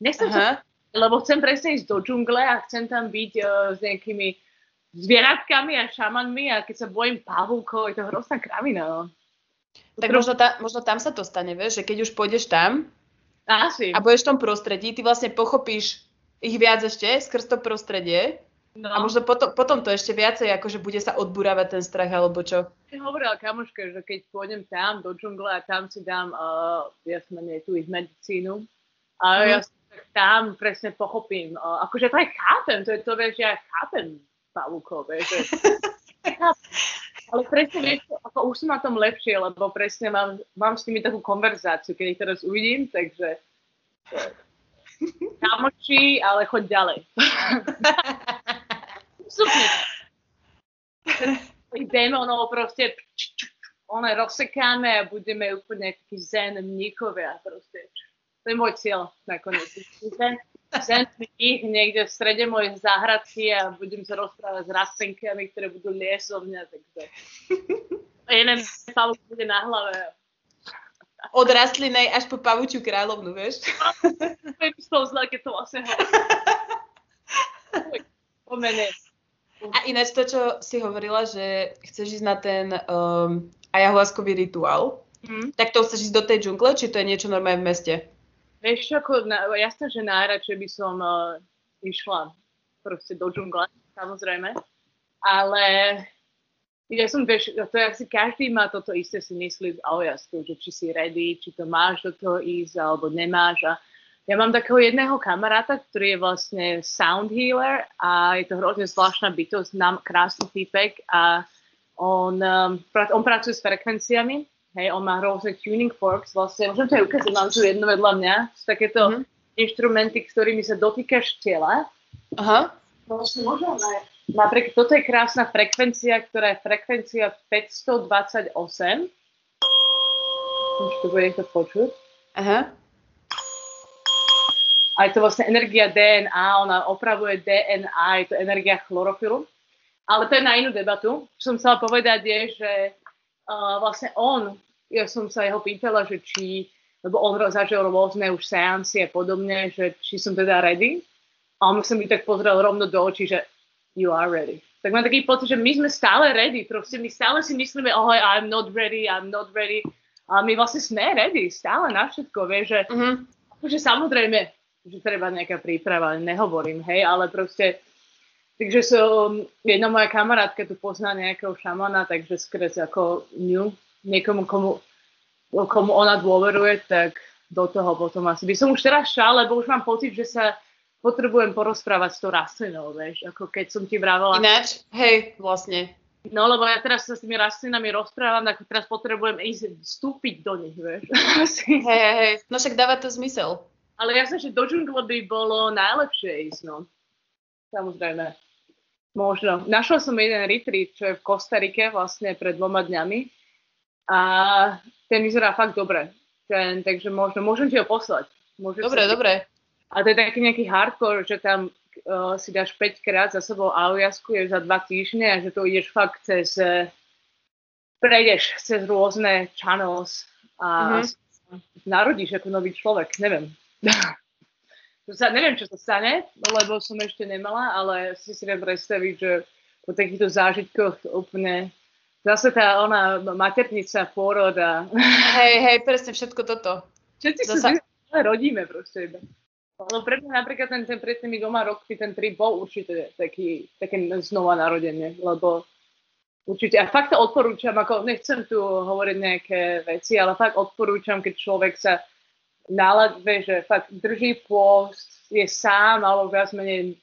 nechcem sa, lebo chcem presne ísť do džungle a chcem tam byť uh, s nejakými zvieratkami a šamanmi a keď sa bojím pavúkov, je to hrozná kravina. No. Tak možno, ta, možno tam sa to stane, vieš, že keď už pôjdeš tam Asi. a budeš v tom prostredí, ty vlastne pochopíš ich viac ešte skrz to prostredie No. A možno potom, potom to ešte viacej, akože bude sa odburávať ten strach, alebo čo? Ja hovorila kamoška, že keď pôjdem tam do džungle a tam si dám, uh, ja som tu ich medicínu, a mm. ja tam presne pochopím. Uh, akože to aj chápem, to je to, vieš, ja chápem pavúkov, vieš. Ale presne, vieš, ako už som na tom lepšie, lebo presne mám, mám s nimi takú konverzáciu, keď ich teraz uvidím, takže kamoči, ale choď ďalej. Super. Démonov proste one rozsekáme a budeme úplne takí zen mníkovia proste. To je môj cieľ nakoniec. Zen, zen mních niekde v strede mojej záhradky a budem sa rozprávať s rastlinkami, ktoré budú liesť zo mňa. Takže jeden pavúk bude na hlave. Od rastlinej až po pavučiu kráľovnu, vieš? To je zle, keď to vlastne hovorí. Pomene. A ináč to, čo si hovorila, že chceš ísť na ten um, ayahuaskový rituál, mm. tak to chceš ísť do tej džungle, či to je niečo normálne v meste? Vieš, ako, na, jasné, že najradšej by som uh, išla proste do džungle, samozrejme. Ale ja som, vieš, to je asi každý má toto isté si myslí o jasku, že či si ready, či to máš do toho ísť, alebo nemáš. A ja mám takého jedného kamaráta, ktorý je vlastne sound healer a je to hrozne zvláštna bytosť, nám krásny týpek a on, um, on pracuje s frekvenciami, hej, on má rôzne tuning forks, vlastne, môžem to aj ukázať, mám tu jedno vedľa mňa, sú takéto mm-hmm. inštrumenty, ktorými sa dotýkaš tela. Aha. Vlastne možno Napríklad toto je krásna frekvencia, ktorá je frekvencia 528. Už to bude to počuť. Aha a je to vlastne energia DNA, ona opravuje DNA, je to energia chlorofilu. Ale to je na inú debatu. Čo som chcela povedať je, že uh, vlastne on, ja som sa jeho pýtala, že či, lebo on zažil rôzne už seansy a podobne, že či som teda ready. A on sa mi tak pozrel rovno do očí, že you are ready. Tak mám taký pocit, že my sme stále ready. Proste my stále si myslíme, oh, I'm not ready, I'm not ready. A my vlastne sme ready, stále na všetko, vieš, že, uh-huh. že samozrejme, že treba nejaká príprava, nehovorím, hej, ale proste, takže som, jedna moja kamarátka tu pozná nejakého šamana, takže skres ako ňu, niekomu, komu, komu ona dôveruje, tak do toho potom asi. By som už teraz šal, lebo už mám pocit, že sa potrebujem porozprávať s tou rastlinou, vieš, ako keď som ti vravela. Ináč, hej, vlastne. No lebo ja teraz sa s tými rastlinami rozprávam, tak teraz potrebujem ísť vstúpiť do nich, vieš. hej, hej, hej. No však dáva to zmysel. Ale ja sa, že do džungle by bolo najlepšie ísť, no. Samozrejme. Možno. Našla som jeden retreat, čo je v Kostarike vlastne pred dvoma dňami. A ten vyzerá fakt dobre. Ten, takže možno, môžem ti ho poslať. Môžem dobre, dobre. A to je taký nejaký hardcore, že tam uh, si dáš 5 krát za sebou aliasku, je za 2 týždne a že to ideš fakt cez, uh, prejdeš cez rôzne channels a mm-hmm. narodíš ako nový človek, neviem. sa, neviem, čo sa stane, lebo som ešte nemala, ale si si viem predstaviť, že po takýchto zážitkoch úplne zase tá ona maternica, pôrod a... Hej, hej, presne všetko toto. Všetci Zasa... sa rodíme proste iba. No pre mňa napríklad ten, ten pred tými dvoma rokmi, ten trip bol určite taký, také znova narodenie, lebo určite, a fakt to odporúčam, ako nechcem tu hovoriť nejaké veci, ale fakt odporúčam, keď človek sa náladve, že fakt drží pôst, je sám, alebo viac menej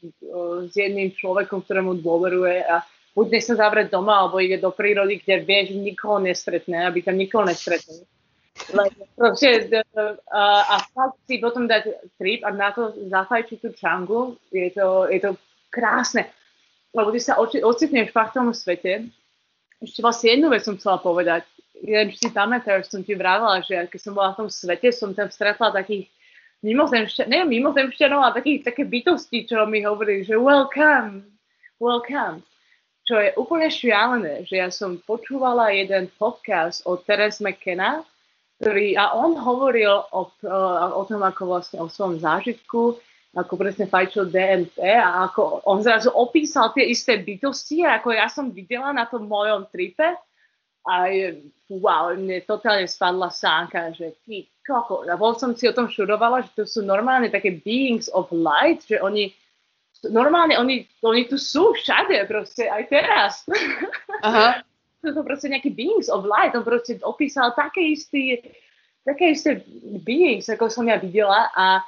s jedným človekom, ktorému dôveruje a buď sa zavrieť doma, alebo ide do prírody, kde vie, že nikoho nestretne, aby tam nikoho nestretne lebo proste, a, fakt si potom dať trip a na to zafajčiť tú čangu, je to, je to krásne. Lebo ty sa ocitneš fakt v tom svete. Ešte vlastne jednu vec som chcela povedať. Či si pamätáš, som ti vravila, že keď som bola v tom svete, som tam stretla takých mimozemšťanov, neviem, mimozemšťanov, ale takých, také bytosti, čo mi hovorili, že welcome, welcome. Čo je úplne šialené, že ja som počúvala jeden podcast od Teres McKenna, ktorý, a on hovoril o, o tom, ako vlastne o svojom zážitku, ako presne fajčil DMT a ako on zrazu opísal tie isté bytosti, ako ja som videla na tom mojom tripe a je, wow, mne totálne spadla sánka, že ty koko. A bol som si o tom šudovala, že to sú normálne také beings of light, že oni normálne, oni, oni tu sú všade proste, aj teraz. Aha sú to proste nejaký beings of light, on proste opísal také isté, také isté beings, ako som ja videla a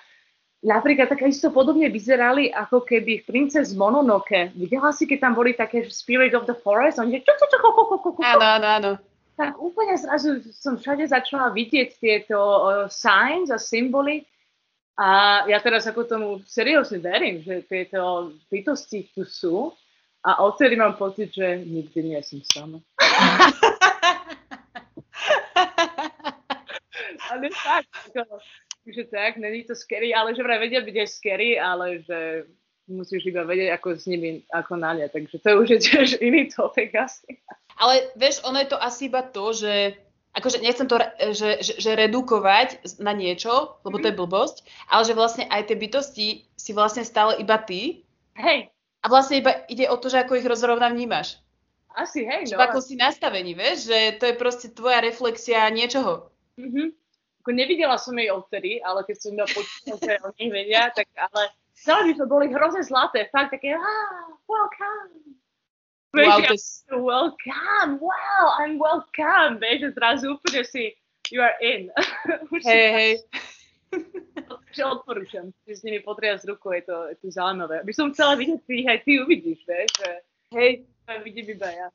napríklad také isto podobne vyzerali, ako keby v Princes Mononoke. Videla si, keď tam boli také Spirit of the Forest? Oni ču, ču, ču, ču, ču, ču. Áno, áno, áno. Tak úplne zrazu som všade začala vidieť tieto uh, signs a symboly a ja teraz ako tomu seriózne verím, že tieto bytosti tu sú a odtedy mám pocit, že nikdy nie som sama. ale ako, že tak, není to scary, ale že vraj vedia byť aj scary, ale že musíš iba vedieť, ako s nimi, ako na ne. Takže to už je tiež iný topic asi. Ale vieš, ono je to asi iba to, že akože nechcem to že, že, že redukovať na niečo, lebo to je mhm. blbosť, ale že vlastne aj tie bytosti si vlastne stále iba ty. Hej. A vlastne iba ide o to, že ako ich rozrovna vnímaš. Asi, hej, no. Ako si nastavení, vieš, že to je proste tvoja reflexia niečoho. Mm-hmm. Ako nevidela som jej odtedy, ale keď som iba počula, že oni vedia, tak ale celé by to boli hrozne zlaté, fakt také, ah, welcome. Vieš, wow, to... welcome, wow, I'm welcome, vieš, zrazu úplne si, you are in. hej, hej. Takže odporúčam si s nimi potriasť ruku, je to, je to zaujímavé. By som chcela vidieť, ty aj ty uvidíš, vieš, že hej, vidím iba ja.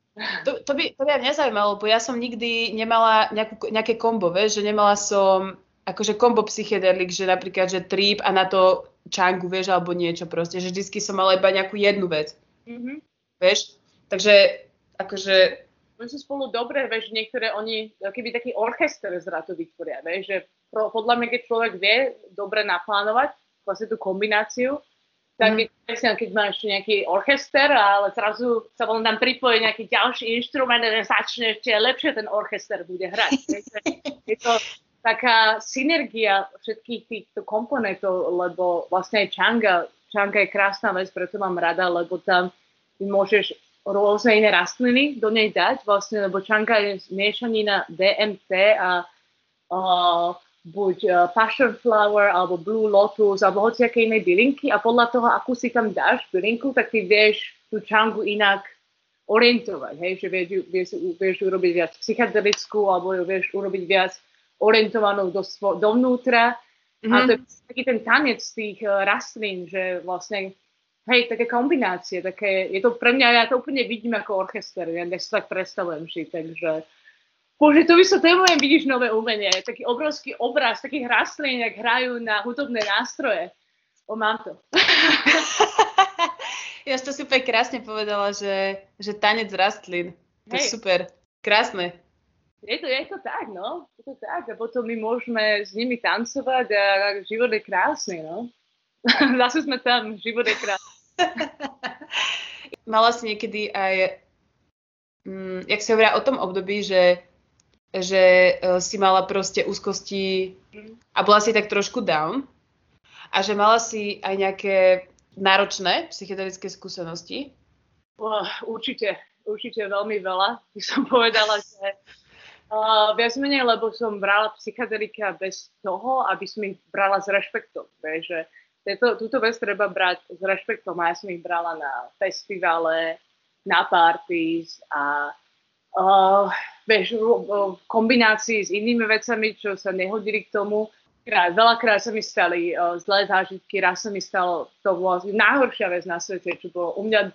To, to, by, to by mňa zaujímalo, bo ja som nikdy nemala nejakú, nejaké kombo, vieš, že nemala som akože kombo psychedelik, že napríklad, že trip a na to čangu, vieš, alebo niečo proste, že vždycky som mala iba nejakú jednu vec. Mm-hmm. Vieš? Takže, akože... Oni sú spolu dobré, vieš, niektoré oni, keby taký orchester zrazu vytvoria, vieš, že pro, podľa mňa, keď človek vie dobre naplánovať vlastne tú kombináciu, tak mm. presne, keď máš nejaký orchester, ale zrazu sa vám tam pripojí nejaký ďalší inštrument a začne ešte lepšie ten orchester bude hrať. je to taká synergia všetkých týchto komponentov, lebo vlastne aj Changa, Changa je krásna vec, preto mám rada, lebo tam môžeš rôzne iné rastliny do nej dať, vlastne, lebo Changa je miešanina DMT a uh, buď uh, passion flower, alebo blue lotus, alebo hociaké iné bylinky a podľa toho, akú si tam dáš bylinku, tak ty vieš tú čangu inak orientovať, hej, že vieš, vieš, vieš urobiť viac psychedelickú, alebo vieš urobiť viac orientovanú do, dovnútra Mm-hmm. A to je taký ten tanec tých uh, rastlín, že vlastne, hej, také kombinácie, také, je to pre mňa, ja to úplne vidím ako orchester, ja si tak predstavujem si, takže Bože, to vysvetľujem, vidíš nové umenie. Taký obrovský obraz takých rastlín, jak hrajú na hudobné nástroje. O, mám to. ja to si úplne krásne povedala, že, že tanec rastlín. To je super. Krásne. Je to, je to tak, no. Je to tak. A potom my môžeme s nimi tancovať a život je krásny, no. Zase sme tam, život je krásny. Mala si niekedy aj, mm, jak si hovoria o tom období, že že uh, si mala proste úzkosti a bola si tak trošku down a že mala si aj nejaké náročné psychedelické skúsenosti? Uh, určite, určite veľmi veľa. By som povedala, že uh, viac menej, lebo som brala psychedelika bez toho, aby som ich brala s rešpektom. Že tieto, túto vec treba brať s rešpektom a ja som ich brala na festivale, na parties a uh, vieš, v kombinácii s inými vecami, čo sa nehodili k tomu. Krát, veľakrát sa mi stali uh, zlé zážitky, raz sa mi stalo, to bola najhoršia vec na svete, čo bolo u mňa.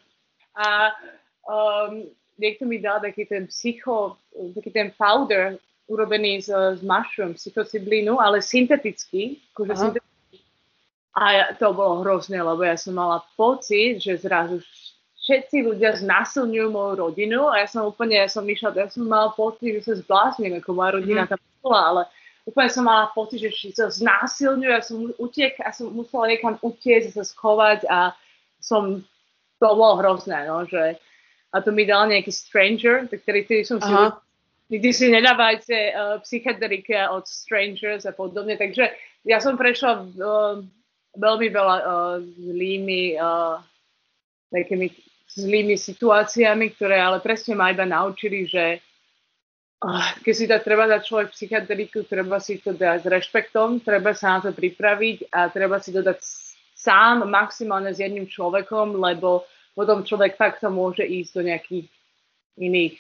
A um, niekto mi dal taký ten psycho, taký ten powder urobený z, z mushroom, psychociblínu, ale syntetický, akože syntetický. A ja, to bolo hrozné, lebo ja som mala pocit, že zrazu všetci ľudia znásilňujú moju rodinu a ja som úplne, ja som myšla, ja som mala pocit, že sa zblázním, ako moja rodina mm. tam bola, ale úplne som mala pocit, že sa znásilňujú, ja som utiek, ja som musela niekam utiecť, sa schovať a som, to bolo hrozné, no, že a to mi dal nejaký stranger, ktorý tedy som si Aha. nikdy si nedávajte uh, psychedelika od strangers a podobne, takže ja som prešla uh, veľmi veľa uh, zlými uh, takými zlými situáciami, ktoré ale presne ma iba naučili, že keď si dá, treba dať človek psychiatriku, treba si to dať s rešpektom, treba sa na to pripraviť a treba si to dať sám maximálne s jedným človekom, lebo potom človek fakt to môže ísť do nejakých iných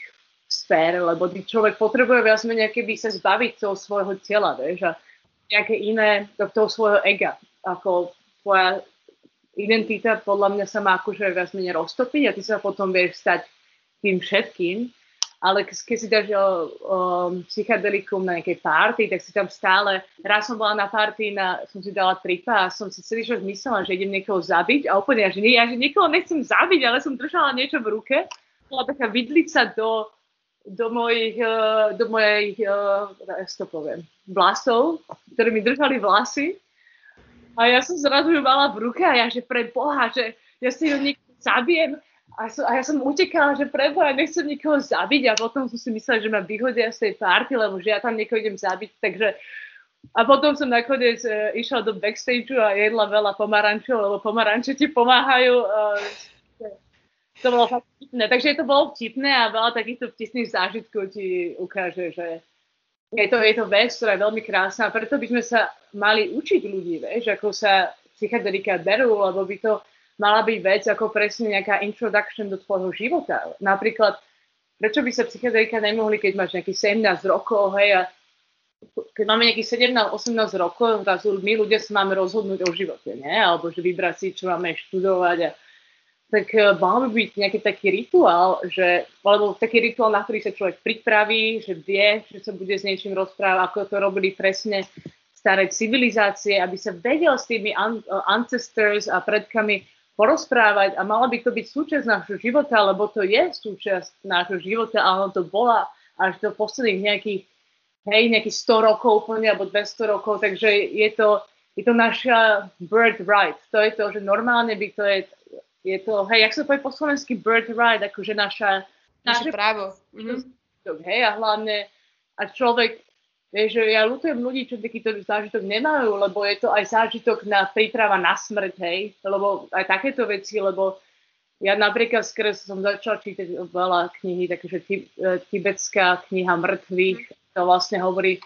sfér, lebo človek potrebuje viac menej by sa zbaviť toho svojho tela, vieš, a nejaké iné, do toho svojho ega, ako tvoja identita podľa mňa sa má akože viac menej roztopiť a ty sa potom vieš stať tým všetkým. Ale keď si dáš o, o, psychedelikum na nejakej party, tak si tam stále, raz som bola na party, na, som si dala tripa a som si celý čas myslela, že idem niekoho zabiť a úplne, že, nie, ja že niekoho nechcem zabiť, ale som držala niečo v ruke. Bola taká vidlica do, do mojich, e, do mojich, uh, ja to poviem, vlasov, ktoré mi držali vlasy a ja som zrazu ju mala v ruke a ja, že pre Boha, že ja si ju niekto zabijem. A, som, a ja som utekala, že pre Boha, nechcem nikoho zabiť a potom som si myslela, že ma vyhodia z tej party, lebo že ja tam niekoho idem zabiť, takže a potom som nakoniec uh, išla do backstageu a jedla veľa pomarančov, lebo pomaranče ti pomáhajú. Uh, to bolo fakt vtipné. Takže to bolo vtipné a veľa takýchto vtipných zážitkov ti ukáže, že je to, je to vec, ktorá je veľmi krásna a preto by sme sa mali učiť ľudí, vieš, ako sa psychedelika berú, lebo by to mala byť vec ako presne nejaká introduction do tvojho života. Napríklad, prečo by sa psychedelika nemohli, keď máš nejaký 17 rokov, hej, a keď máme nejakých 17-18 rokov, zrazu my ľudia sa máme rozhodnúť o živote, nie? Alebo že vybrať si, čo máme študovať a tak uh, mal by byť nejaký taký rituál, že, alebo taký rituál, na ktorý sa človek pripraví, že vie, že sa bude s niečím rozprávať, ako to robili presne staré civilizácie, aby sa vedel s tými uh, ancestors a predkami porozprávať a mala by to byť súčasť nášho života, lebo to je súčasť nášho života a ono to bola až do posledných nejakých, hej, nejakých 100 rokov úplne, alebo 200 rokov, takže je to, je to naša birthright. To je to, že normálne by to je je to, hej, jak sa povie po slovensky birthright, akože naša... Naše, naše právo. Mm-hmm. Hej, a hlavne, a človek, vieš, že ja ľutujem ľudí, čo takýto zážitok nemajú, lebo je to aj zážitok na príprava na smrť, hej, lebo aj takéto veci, lebo ja napríklad skrz som začala čítať veľa knihy, takže e, tibetská kniha mŕtvych, to vlastne hovorí,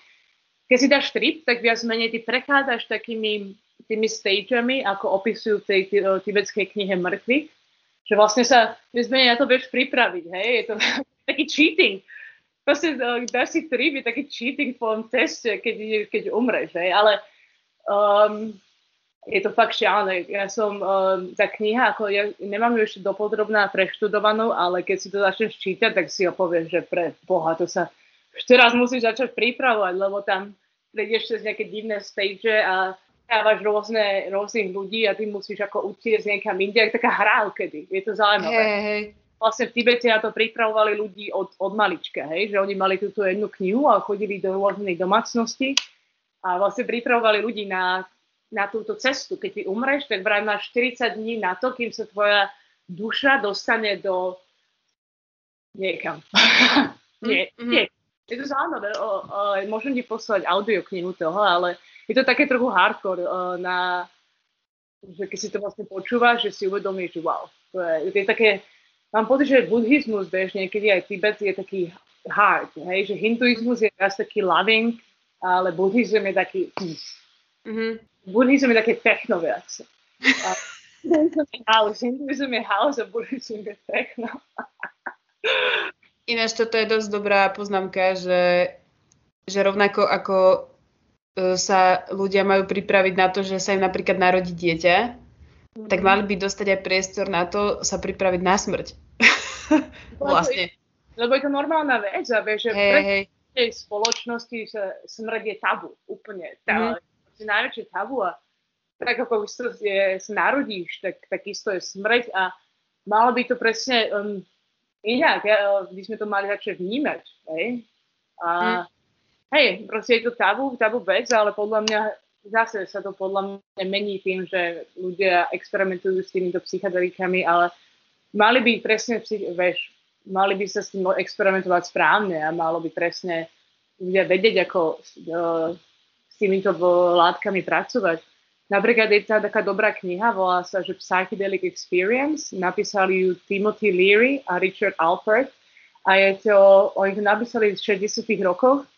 keď si dáš trip, tak viac menej ty prechádzaš takými tými stagemi, ako opisujú v tej tibetskej knihe mŕtvych, že vlastne sa, zmenia na to vieš pripraviť, hej, je to taký cheating. Proste dáš si trip, taký cheating v tvojom teste, keď, keď umreš, hej, ale Um, je to fakt šialené. Ja som, um, tá kniha, ako ja nemám ju ešte dopodrobná preštudovanú, ale keď si to začneš čítať, tak si ho povieš, že pre Boha, to sa už teraz musíš začať pripravovať, lebo tam prejdeš cez nejaké divné stage a dávaš rôzne, rôznych ľudí a ty musíš ako utiecť niekam inde, taká hra kedy. Je to zaujímavé. Hej, hej. Vlastne v Tibete na to pripravovali ľudí od, od malička, hej, že oni mali túto jednu knihu a chodili do rôznych domácností a vlastne pripravovali ľudí na na túto cestu. Keď ty umreš, tak vraj máš 40 dní na to, kým sa tvoja duša dostane do niekam. nie, mm-hmm. nie. Je to zaujímavé. O, o, môžem ti poslať audioknihu toho, ale je to také trochu hardcore o, na že keď si to vlastne počúvaš, že si uvedomíš, že wow. To je, to je také, mám pocit, že buddhizmus, vieš, niekedy aj Tibet je taký hard, hej, že hinduizmus je viac taký loving, ale buddhizm je taký mm-hmm buddhizm je také techno viac. house, hinduizm je house a buddhizm je techno. Ináč toto je dosť dobrá poznámka, že, že rovnako ako sa ľudia majú pripraviť na to, že sa im napríklad narodí dieťa, mm-hmm. tak mali by dostať aj priestor na to sa pripraviť na smrť. vlastne. Lebo je to normálna vec a vieš, že hey, pre hey. tej spoločnosti sa smrť je tabu úplne. Tá, je najväčšie tabu a tak ako sa narodíš, tak takisto je smrť a malo by to presne um, inak, ja, by sme to mali začať vnímať, hej? A mm. Hej, proste je to tabu, tabu vec, ale podľa mňa zase sa to podľa mňa mení tým, že ľudia experimentujú s týmito psychedelikami, ale mali by presne, vieš, mali by sa s tým experimentovať správne a malo by presne ľudia vedieť, ako s týmito látkami pracovať. Napríklad je tá taká dobrá kniha, volá sa, že Psychedelic Experience, napísali ju Timothy Leary a Richard Alpert a je to, oni to napísali v 60 rokoch.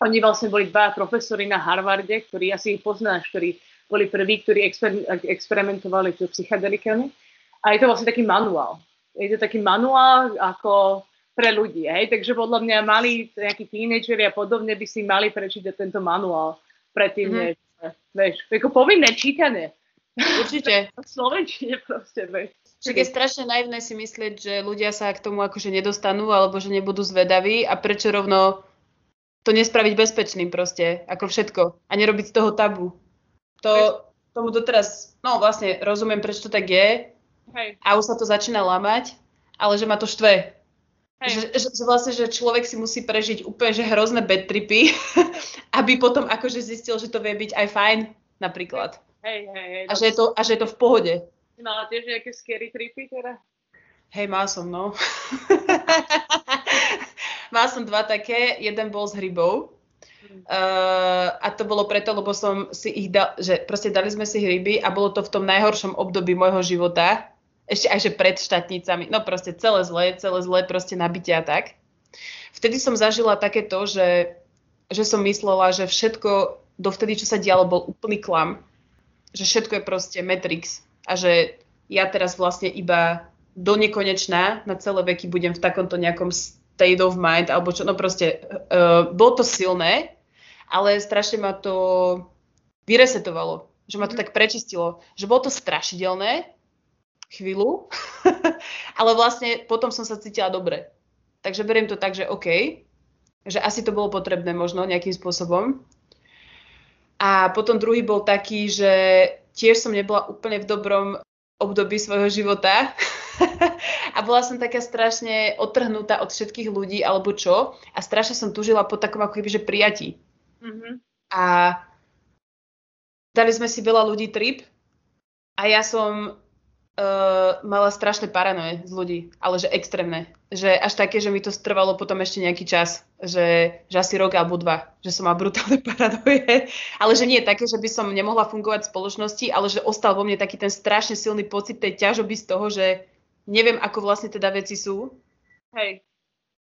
Oni vlastne boli dva profesori na Harvarde, ktorí asi ich poznáš, ktorí boli prví, ktorí exper- experimentovali s psychedelikami. A je to vlastne taký manuál. Je to taký manuál ako pre ľudí. Hej? Takže podľa mňa mali nejakí tínedžeri a podobne by si mali prečítať tento manuál predtým, mm-hmm. než, vieš, ako povinné čítanie. Určite. v Slovenčine proste, vieš. Čiže je strašne naivné si myslieť, že ľudia sa k tomu akože nedostanú alebo že nebudú zvedaví a prečo rovno to nespraviť bezpečným proste, ako všetko a nerobiť z toho tabu. To, tomu doteraz, no vlastne rozumiem, prečo to tak je Hej. a už sa to začína lamať, ale že ma to štve, že, že, že vlastne, že človek si musí prežiť úplne že hrozné bad tripy, aby potom akože zistil, že to vie byť aj fajn, napríklad. Hej, hej, hej. A, že je to, a že je to v pohode. Mala tiež nejaké scary tripy teda? Hej, mal som, no. mal som dva také, jeden bol s hrybou. Uh, a to bolo preto, lebo som si ich dal, že proste dali sme si hryby a bolo to v tom najhoršom období môjho života, ešte aj že pred štátnicami, no proste celé zlé, celé zlé proste nabitia tak. Vtedy som zažila takéto, že, že som myslela, že všetko dovtedy, čo sa dialo, bol úplný klam. Že všetko je proste Matrix a že ja teraz vlastne iba do nekonečná na celé veky budem v takomto nejakom state of mind, alebo čo, no proste, uh, bolo to silné, ale strašne ma to vyresetovalo, že ma to mhm. tak prečistilo, že bolo to strašidelné, chvíľu, ale vlastne potom som sa cítila dobre. Takže beriem to tak, že OK, že asi to bolo potrebné možno nejakým spôsobom. A potom druhý bol taký, že tiež som nebola úplne v dobrom období svojho života a bola som taká strašne odtrhnutá od všetkých ľudí alebo čo a strašne som tužila po takom ako keby, že prijatí. Mm-hmm. A dali sme si veľa ľudí trip a ja som uh, mala strašné paranoje z ľudí, ale že extrémne. Že až také, že mi to strvalo potom ešte nejaký čas, že, že asi rok alebo dva, že som mala brutálne paranoje. Ale že nie také, že by som nemohla fungovať v spoločnosti, ale že ostal vo mne taký ten strašne silný pocit tej ťažoby z toho, že neviem, ako vlastne teda veci sú. Hej.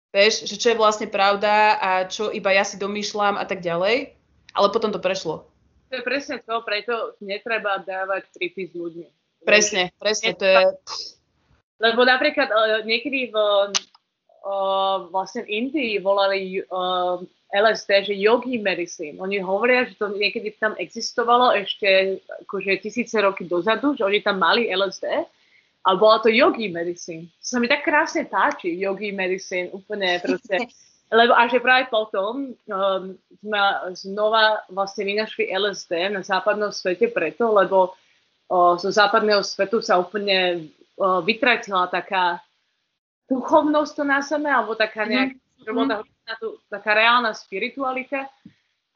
Vieš, že čo je vlastne pravda a čo iba ja si domýšľam a tak ďalej. Ale potom to prešlo. To je presne to, preto netreba dávať tripy s ľuďmi Presne, presne, to je... Lebo napríklad uh, niekedy v, uh, vlastne v Indii volali uh, LSD, že yogi medicine. Oni hovoria, že to niekedy tam existovalo ešte akože tisíce roky dozadu, že oni tam mali LSD a bola to yogi medicine. To sa mi tak krásne páči, yogi medicine, úplne proste. Lebo a že práve potom um, sme znova vlastne vynašli LSD na západnom svete preto, lebo uh, zo západného svetu sa úplne uh, vytratila taká duchovnosť to na sebe, alebo taká nejak, mm-hmm na tú, taká reálna spiritualita.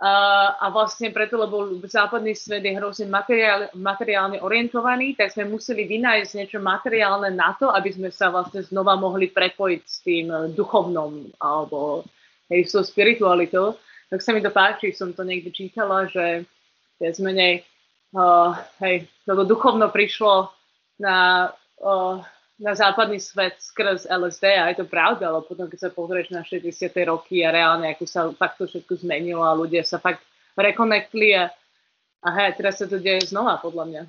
Uh, a vlastne preto, lebo západný svet je hrozne materiál, materiálne orientovaný, tak sme museli vynájsť niečo materiálne na to, aby sme sa vlastne znova mohli prepojiť s tým duchovnom alebo hej, s tou spiritualitou. Tak sa mi to páči, som to niekde čítala, že viac menej uh, hej, toto duchovno prišlo na uh, na západný svet skrz LSD a je to pravda, ale potom keď sa pozrieš na 60. roky a reálne, ako sa fakt to všetko zmenilo a ľudia sa fakt rekonektli a, a hej, teraz sa to deje znova, podľa mňa.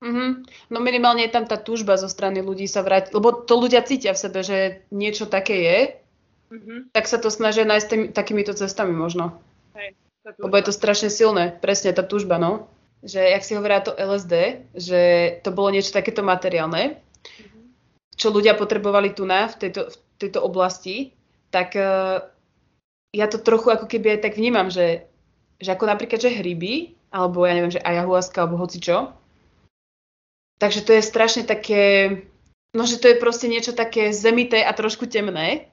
Mm-hmm. No minimálne je tam tá túžba zo strany ľudí sa vrátiť, lebo to ľudia cítia v sebe, že niečo také je, mm-hmm. tak sa to snažia nájsť tým, takýmito cestami možno. Hej, lebo je to strašne silné, presne tá túžba, no. Že, jak si hovoria to LSD, že to bolo niečo takéto materiálne, čo ľudia potrebovali tu na, v tejto, v tejto oblasti, tak uh, ja to trochu ako keby aj tak vnímam, že, že ako napríklad, že hryby, alebo ja neviem, že ayahuasca, alebo hocičo. Takže to je strašne také, no že to je proste niečo také zemité a trošku temné.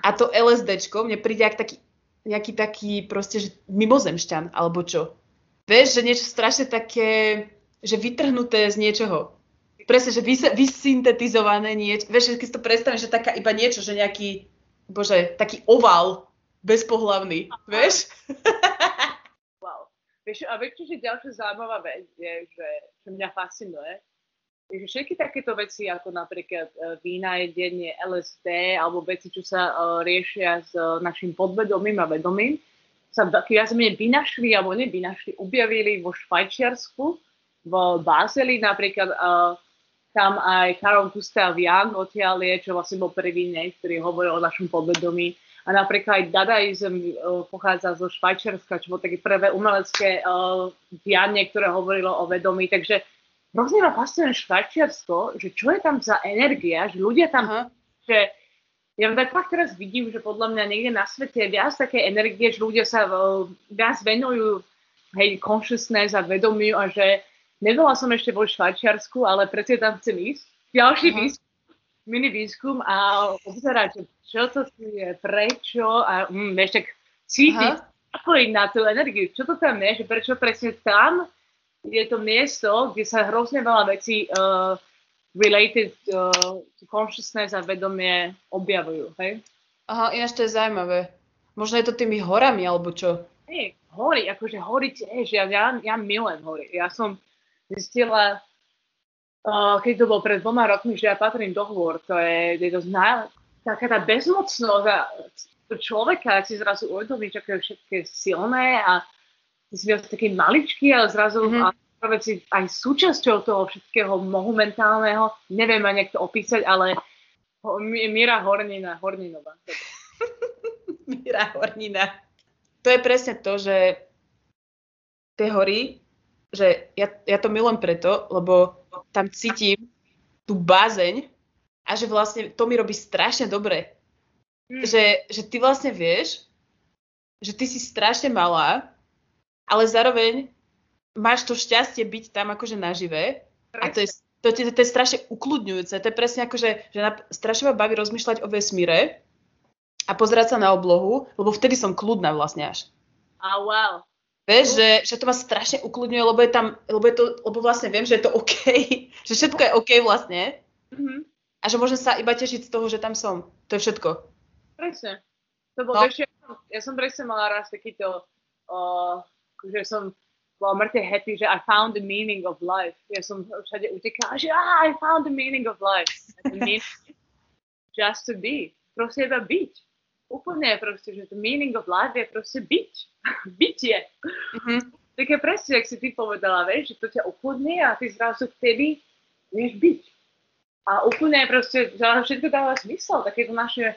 A to LSDčko mne príde ako taký, nejaký taký proste, že mimozemšťan, alebo čo. Vieš, že niečo strašne také, že vytrhnuté z niečoho presne, že vys- vysyntetizované niečo, vieš, keď si to predstavím, že taká iba niečo, že nejaký, bože, taký oval bezpohlavný, vieš? wow. Vieš, a vieš, že ďalšia zaujímavá vec je, že, čo mňa fascinuje, je, že všetky takéto veci, ako napríklad uh, vína, jedenie, LSD, alebo veci, čo sa uh, riešia s uh, našim podvedomím a vedomím, sa viac menej vynašli, alebo nevynašli, objavili vo Švajčiarsku, v Bázeli napríklad uh, tam aj Karol Gustav Young odtiaľ je, čo vlastne bol prvý nej, ktorý hovoril o našom podvedomí. A napríklad aj dadaizm uh, pochádza zo Švajčiarska, čo bolo také prvé umelecké uh, dianie, ktoré hovorilo o vedomí. Takže hrozne ma fascinuje Švajčiarsko, že čo je tam za energia, že ľudia tam, uh-huh. že ja tak fakt teraz vidím, že podľa mňa niekde na svete je viac také energie, že ľudia sa uh, viac venujú hej, consciousness a vedomiu a že Nebola som ešte vo Švajčiarsku, ale predsa tam chcem ísť. Ďalší uh-huh. výskum, mini výskum a obzerať, čo to tu je, prečo a mm, tak cítiť, uh-huh. na tú energiu. Čo to tam je, že prečo presne tam je to miesto, kde sa hrozne veľa vecí uh, related uh, to consciousness a vedomie objavujú, hej? Aha, ináč to je zaujímavé. Možno je to tými horami, alebo čo? Hej, hory, akože hory tiež, ja, ja, ja milujem hory. Ja som zistila, uh, keď to bol pred dvoma rokmi, že ja patrím do hôr. To je, je to zna, taká tá bezmocnosť a človeka, ak si zrazu uvedomí, že je všetké silné a ty si viac taký maličký, ale zrazu mm-hmm. a si aj súčasťou toho všetkého monumentálneho, neviem ani to opísať, ale Míra Hornina, Horninová. Míra Hornina. To je presne to, že tie hory že ja, ja to milujem preto, lebo tam cítim tú bázeň a že vlastne to mi robí strašne dobre. Mm. Že, že ty vlastne vieš, že ty si strašne malá, ale zároveň máš to šťastie byť tam akože nažive a to je, to, to, to je strašne ukludňujúce. To je presne ako, že, že na, strašne ma baví rozmýšľať o vesmíre a pozerať sa na oblohu, lebo vtedy som kľudná vlastne až. A oh, wow. Vieš, že, že to ma strašne ukludňuje, lebo je tam, lebo, je to, lebo vlastne viem, že je to OK, že všetko je OK vlastne. Mm-hmm. A že môžem sa iba tešiť z toho, že tam som. To je všetko. Presne. To bolo, no. ja, ja som presne mala raz takýto, uh, že som bola mŕte happy, že I found the meaning of life. Ja som všade utekala, že ah, I found the meaning of life. Meaning just to be. Proste iba byť úplne proste, že the meaning of life je proste byť. Bytie. Mm-hmm. Také presne, ak si ty povedala, vieš, že to ťa ukludní a ty zrazu vtedy vieš byť. A úplne proste, že všetko dáva zmysel, takéto naše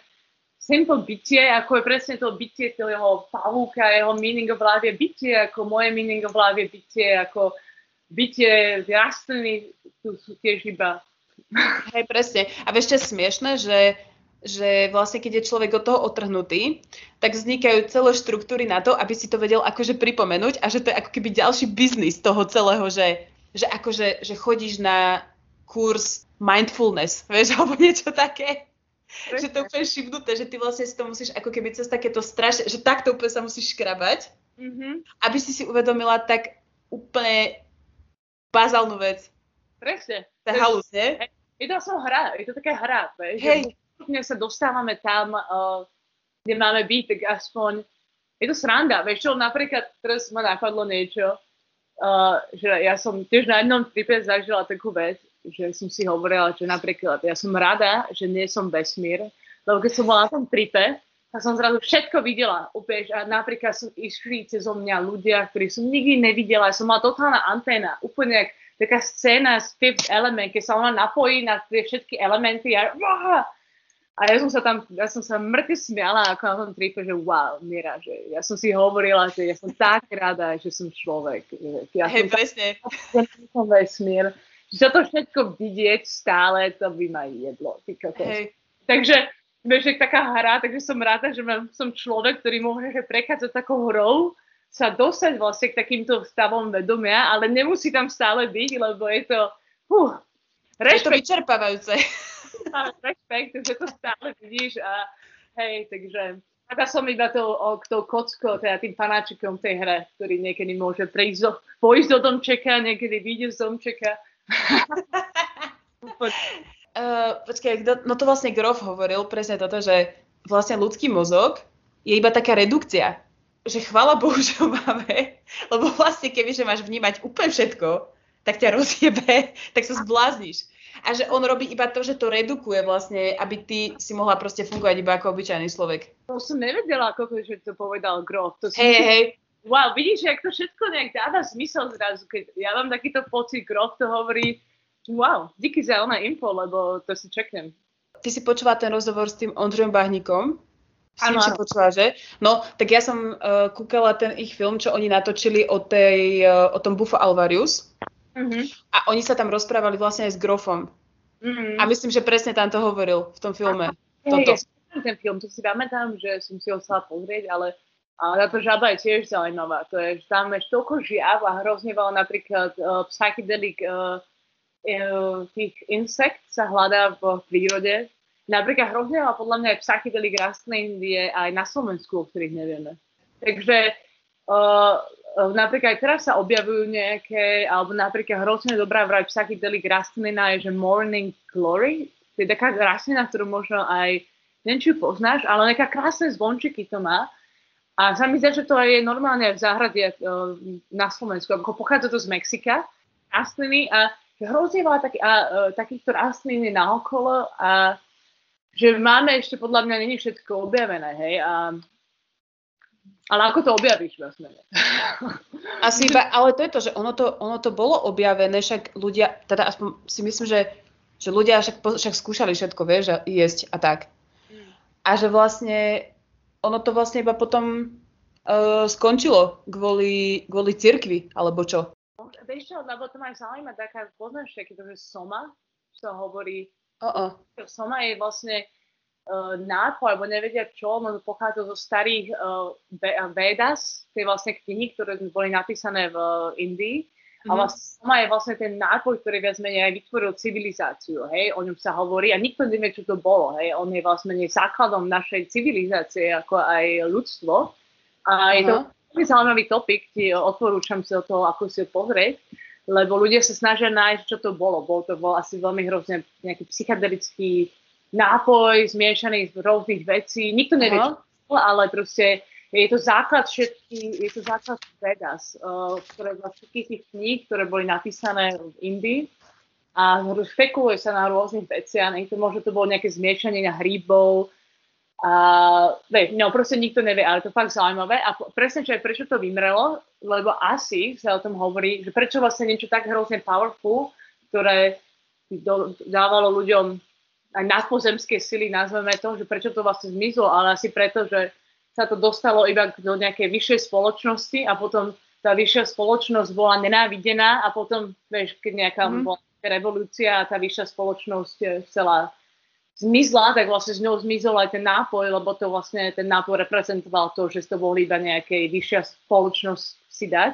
simple bytie, ako je presne to bytie toho pavúka, jeho meaning of life je bytie, ako moje meaning of life je bytie, ako bytie rastliny, tu sú tiež iba Hej, presne. A vieš, čo je smiešné, že, že vlastne keď je človek od toho otrhnutý, tak vznikajú celé štruktúry na to, aby si to vedel akože pripomenúť a že to je ako keby ďalší biznis toho celého, že, že akože že chodíš na kurz mindfulness, vieš, alebo niečo také. Že to úplne šibnuté, že ty vlastne si to musíš ako keby cez takéto strašné, že takto úplne sa musíš škrabať, mm-hmm. aby si si uvedomila tak úplne bazálnu vec. Presne. Je halus, nie? Je to som hra, je to taká hra, vieš, Hej. že sa dostávame tam, uh, kde máme byť, tak aspoň je to sranda, vieš čo, napríklad teraz ma napadlo niečo, uh, že ja som tiež na jednom tripe zažila takú vec, že som si hovorila, že napríklad ja som rada, že nie som vesmír, lebo keď som bola na tom tripe, tak som zrazu všetko videla. Úplne, a napríklad som išli cez mňa ľudia, ktorí som nikdy nevidela. Ja som mala totálna anténa, úplne taká scéna z Fifth Element, keď sa ona napojí na tie všetky elementy a, a ja som sa tam, ja som sa mŕtve smiala ako na tom tripe, že wow, Mira, že ja som si hovorila, že ja som tak rada, že som človek. Ja Hej, presne. Tak, som vesmír. Že to všetko vidieť stále, to by ma jedlo. Hej. Takže vieš, taká hra, takže som rada, že mám, som človek, ktorý môže prechádzať takou hrou sa dostať vlastne k takýmto stavom vedomia, ale nemusí tam stále byť, lebo je to... Uh, rešpekt, je to vyčerpávajúce. Rešpekt, že to stále vidíš a hej, takže taká som iba tou, tou kockou, teda tým panáčikom tej hre, ktorý niekedy môže prejsť do, pojsť do domčeka, niekedy vyjde z domčeka. Uh, počkaj, no to vlastne Grof hovoril presne toto, že vlastne ľudský mozog je iba taká redukcia že chvala Bohu, že ho máme, lebo vlastne keby, že máš vnímať úplne všetko, tak ťa rozjebe, tak sa zblázniš. A že on robí iba to, že to redukuje vlastne, aby ty si mohla proste fungovať iba ako obyčajný človek. To som nevedela, ako že to povedal Grof. To hej, hej. Wow, vidíš, jak to všetko nejak dáva zmysel zrazu, keď ja mám takýto pocit, Grof to hovorí, wow, díky za ona info, lebo to si čeknem. Ty si počula ten rozhovor s tým Ondřejom Bahníkom? Áno, si počula, že? No, tak ja som uh, kúkala ten ich film, čo oni natočili o, tej, uh, o tom Bufo Alvarius. Uh-huh. A oni sa tam rozprávali vlastne aj s Grofom. Uh-huh. A myslím, že presne tam to hovoril v tom filme. Aha. Ja som ten film, to si pamätám, že som si ho chcela pozrieť, ale a táto žaba je tiež zaujímavá. To je, tam máš toľko žiav a hrozne veľa napríklad uh, psychedelic uh, uh, tých insekt sa hľadá v prírode, Napríklad hrozne veľa podľa mňa aj psychedelic rastlín je aj na Slovensku, o ktorých nevieme. Takže uh, napríklad aj teraz sa objavujú nejaké, alebo napríklad hrozne dobrá vraj psychedelic rastlina je, že Morning Glory. To je taká rastlina, ktorú možno aj, neviem, či poznáš, ale nejaká krásne zvončiky to má. A sa mi zdá, že to je normálne aj v záhrade uh, na Slovensku. Ako pochádza to z Mexika, rastliny a hrozne veľa taký, a, uh, takýchto rastlín je naokolo a že máme ešte podľa mňa není všetko objavené, hej, a ale ako to objavíš vlastne? Asi iba, ale to je to, že ono to, ono to bolo objavené, však ľudia, teda aspoň si myslím, že, že ľudia však, však skúšali všetko, vieš, jesť a tak. Mm. A že vlastne ono to vlastne iba potom uh, skončilo kvôli, kvôli cirkvi, alebo čo? Vieš čo, lebo to ma zaujíma taká, poznáš, to je soma, čo hovorí, Uh-uh. Soma je vlastne uh, nápoj, alebo nevedia čo, no pochádza zo starých uh, Vedas, to je vlastne knihy, ktoré boli napísané v uh, Indii. A mhm. vlastne Soma je vlastne ten nápoj, ktorý viac menej aj vytvoril civilizáciu, hej, o ňom sa hovorí a nikto nevie, čo to bolo, hej, on je vlastne základom našej civilizácie, ako aj ľudstvo. A je to veľmi zaujímavý topik, ti odporúčam si o toho, ako si ho pozrieť lebo ľudia sa snažia nájsť, čo to bolo. Bol to bol asi veľmi hrozne nejaký psychedelický nápoj zmiešaný z rôznych vecí. Nikto nevie, čo ale proste je to základ všetky, je to základ Vegas, uh, ktoré všetkých tých kníh, ktoré boli napísané v Indii a špekuluje sa na rôznych veciach. to môže to bolo nejaké zmiešanie na hríbov, a ne, no proste nikto nevie, ale to fakt zaujímavé. A presne čo je, prečo to vymrelo, lebo asi sa o tom hovorí, že prečo vlastne niečo tak hrozne powerful, ktoré do, dávalo ľuďom aj nadpozemské sily, nazveme to, že prečo to vlastne zmizlo, ale asi preto, že sa to dostalo iba do nejakej vyššej spoločnosti a potom tá vyššia spoločnosť bola nenávidená a potom, vieš, keď nejaká mm. bola revolúcia a tá vyššia spoločnosť eh, chcela zmizla, tak vlastne z ňou zmizol aj ten nápoj, lebo to vlastne ten nápoj reprezentoval to, že to bol iba nejakej vyššia spoločnosť si dať.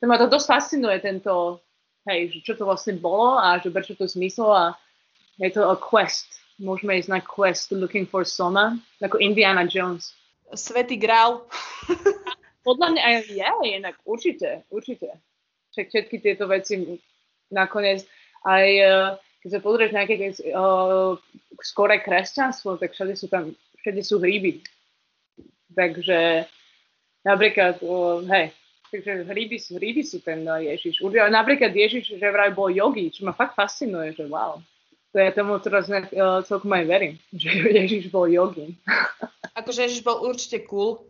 To ma to dosť fascinuje, tento, hej, že čo to vlastne bolo a že prečo to zmizlo a je to a quest. Môžeme ísť na quest looking for Soma, ako Indiana Jones. Svetý grál. Podľa mňa aj je, inak určite, určite. Však všetky tieto veci nakoniec aj uh, keď sa pozrieš nejaké uh, skore kresťanstvo, tak všade sú tam, všade sú hríby. Takže napríklad, uh, hej, takže hríby, hríby sú ten uh, Ježiš. Napríklad Ježiš, že vraj bol jogi, čo ma fakt fascinuje, že wow. To ja tomu teraz uh, celkom aj verím, že Ježiš bol jogi. Akože Ježiš bol určite cool.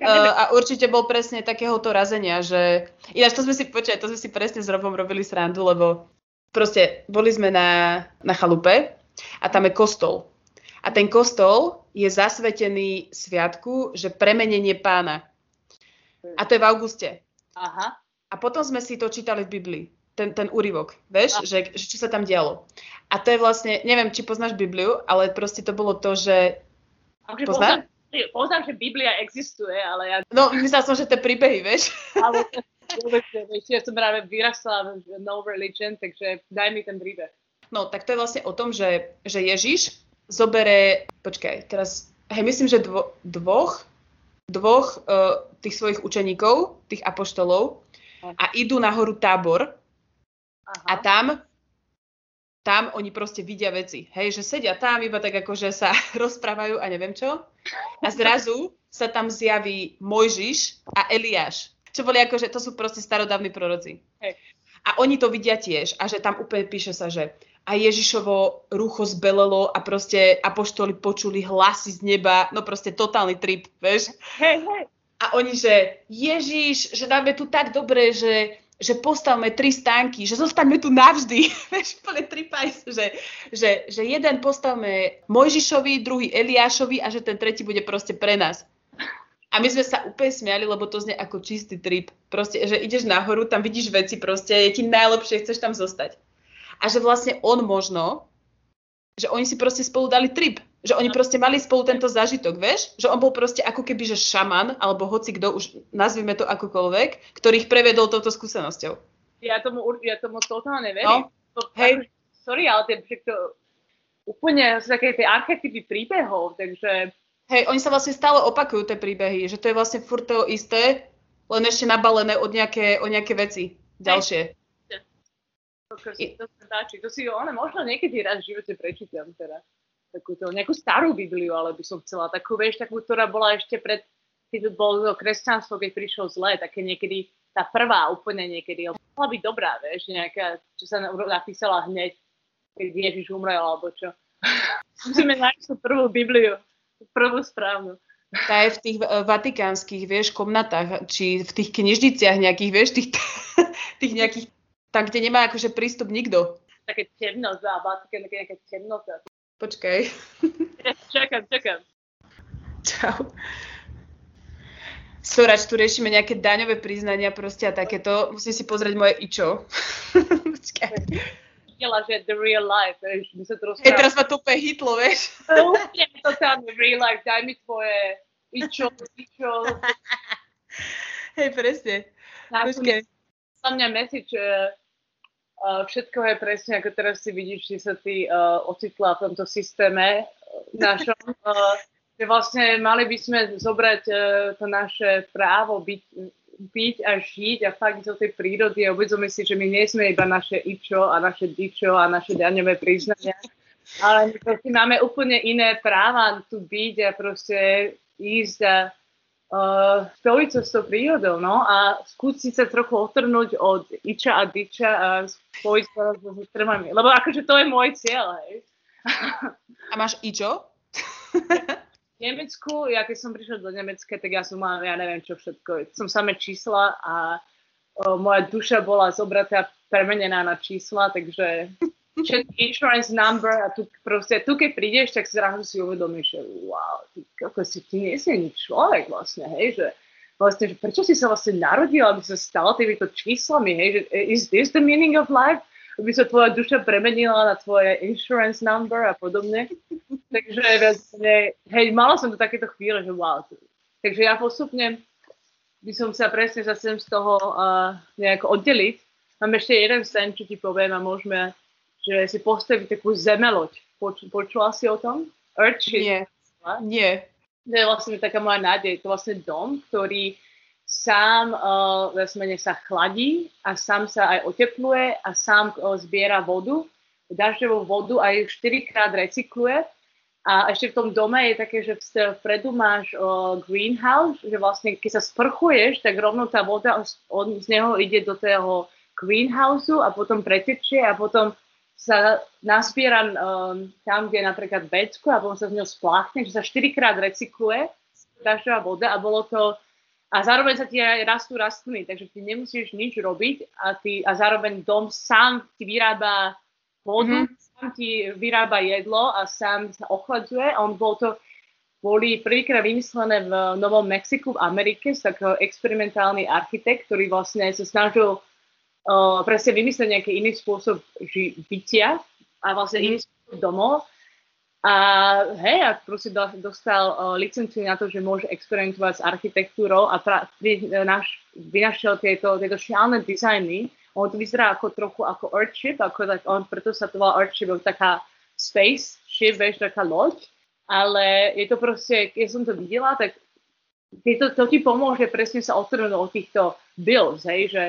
Uh, a určite bol presne takéhoto razenia, že... Ináč to sme si, počkaj, to sme si presne s Robom robili srandu, lebo proste boli sme na, na chalupe a tam je kostol. A ten kostol je zasvetený sviatku, že premenenie pána. A to je v auguste. Aha. A potom sme si to čítali v Biblii. Ten, ten úryvok, vieš, že, že čo sa tam dialo. A to je vlastne, neviem, či poznáš Bibliu, ale proste to bolo to, že... Takže poznám, poznám, že Biblia existuje, ale ja... No, myslel som, že to je príbehy, vieš. Ale vôbec, ja som práve vyrastala v no religion, takže daj mi ten príbeh. No, tak to je vlastne o tom, že, že Ježiš zobere, počkaj, teraz, hej, myslím, že dvo, dvoch, dvoch uh, tých svojich učeníkov, tých apoštolov, a idú na horu tábor Aha. a tam tam oni proste vidia veci. Hej, že sedia tam iba tak ako, že sa rozprávajú a neviem čo. A zrazu sa tam zjaví Mojžiš a Eliáš. Čo boli ako, že to sú proste starodávni proroci. Hey. A oni to vidia tiež. A že tam úplne píše sa, že a Ježišovo rucho zbelelo a proste apoštoli počuli hlasy z neba, no proste totálny trip, vieš? Hej, hej. A oni, že Ježiš, že nám je tu tak dobre, že, že postavme tri stánky, že zostaňme tu navždy. Vieš, úplne tripaj, že, že, že jeden postavme Mojžišovi, druhý Eliášovi a že ten tretí bude proste pre nás. A my sme sa úplne smiali, lebo to znie ako čistý trip. Proste, že ideš nahoru, tam vidíš veci, proste je ti najlepšie, chceš tam zostať. A že vlastne on možno, že oni si proste spolu dali trip. Že oni proste mali spolu tento zážitok, vieš? Že on bol proste ako keby, že šaman, alebo hoci kto, už nazvime to akokoľvek, ktorých prevedol touto skúsenosťou. Ja tomu, ja tomu totálne verím. No, to, hej. Sorry, ale tie, to, úplne sú také tie archetypy príbehov, takže Hej, oni sa vlastne stále opakujú tie príbehy, že to je vlastne furt to isté, len ešte nabalené od nejaké, o nejaké veci ďalšie. To, to, to sa páči. To si ono možno niekedy raz v živote prečítam teda. Takúto, nejakú starú Bibliu, ale by som chcela. Takú, vieš, takú, ktorá bola ešte pred, keď bolo kresťanstvo, keď prišlo zle, také niekedy, tá prvá úplne niekedy, mohla byť dobrá, vieš, nejaká, čo sa napísala hneď, keď Ježiš umrel, alebo čo. Musíme nájsť tú prvú Bibliu prvú správnu. Tá je v tých vatikánskych, vieš, komnatách, či v tých knižniciach nejakých, vieš, tých, tých nejakých, tam, kde nemá akože prístup nikto. Také temnosť a Vatikán, také nejaká temnosť. Počkaj. Ja, čakám, čakám. Čau. Sorač, tu riešime nejaké daňové priznania proste a takéto. Musím si pozrieť moje ičo. Počkaj videla, že the real life, vieš, my sa. Hej, teraz ma to úplne hitlo, vieš. Úplne to tam real life, daj mi tvoje ičo, ičo. Hej, presne. Počkej. Za mňa message uh, všetko je presne, ako teraz si vidíš, že sa ty uh, ocitla v tomto systéme našom. Uh, že vlastne mali by sme zobrať uh, to naše právo byť byť a žiť a fakt do tej prírody a uvedomiť si, že my nie sme iba naše ičo a naše dičo a naše daňové priznania, ale my máme úplne iné práva tu byť a proste ísť a spojiť sa s tou prírodou, no a skúsiť sa trochu otrhnúť od iča a diča a spojiť sa s trmami. Lebo akože to je môj cieľ, hej. A máš ičo? Nemecku, ja keď som prišla do Nemecka, tak ja som mala, ja neviem čo všetko, som samé čísla a o, moja duša bola zobratá, premenená na čísla, takže všetky insurance number a tu proste, tu keď prídeš, tak zrazu si uvedomíš, že wow, ty, ako si, ty nie si človek vlastne, hej, že vlastne, že prečo si sa vlastne narodil, aby sa stala týmito číslami, hej, že is this the meaning of life? Aby sa tvoja duša premenila na tvoje insurance number a podobne. Takže vlastne, hej, mala som to takéto chvíle, že wow. Takže ja postupne by som sa presne zase z toho uh, nejako oddeliť. Mám ešte jeden sen, čo ti poviem a môžeme že si postaví takú zemeloď. Poč, počula si o tom? Earthship. Nie. Nie. To je vlastne taká moja nádej. To je vlastne dom, ktorý sám uh, vlastne sa chladí a sám sa aj otepluje a sám uh, zbiera vodu, dažďovú vodu a ju 4 krát recykluje. A ešte v tom dome je také, že vpredu máš uh, greenhouse, že vlastne keď sa sprchuješ, tak rovno tá voda od, z neho ide do toho greenhouseu a potom pretečie a potom sa naspiera um, tam, kde je napríklad becko a potom sa z ňou spláchne, že sa štyrikrát recykluje dažďová voda a bolo to a zároveň sa ti aj rastú rastliny, takže ty nemusíš nič robiť a, ty, a zároveň dom sám ti vyrába vodu, mm-hmm. sám ti vyrába jedlo a sám sa ochladzuje. On bol to, boli prvýkrát vymyslené v Novom Mexiku v Amerike, tak experimentálny architekt, ktorý vlastne sa snažil uh, presne vymyslieť nejaký iný spôsob ži- bytia a vlastne iný spôsob domov. A hej, a proste do, dostal uh, licenciu na to, že môže experimentovať s architektúrou a pra, pri, naš, vynašiel tieto, tieto šialné dizajny. On to vyzerá ako trochu ako Earthship, ako tak on, preto sa to volá Earthship, taká space ship, vieš, taká loď. Ale je to proste, keď som to videla, tak to, to ti pomôže presne sa odtrhnúť od týchto bills, hej, že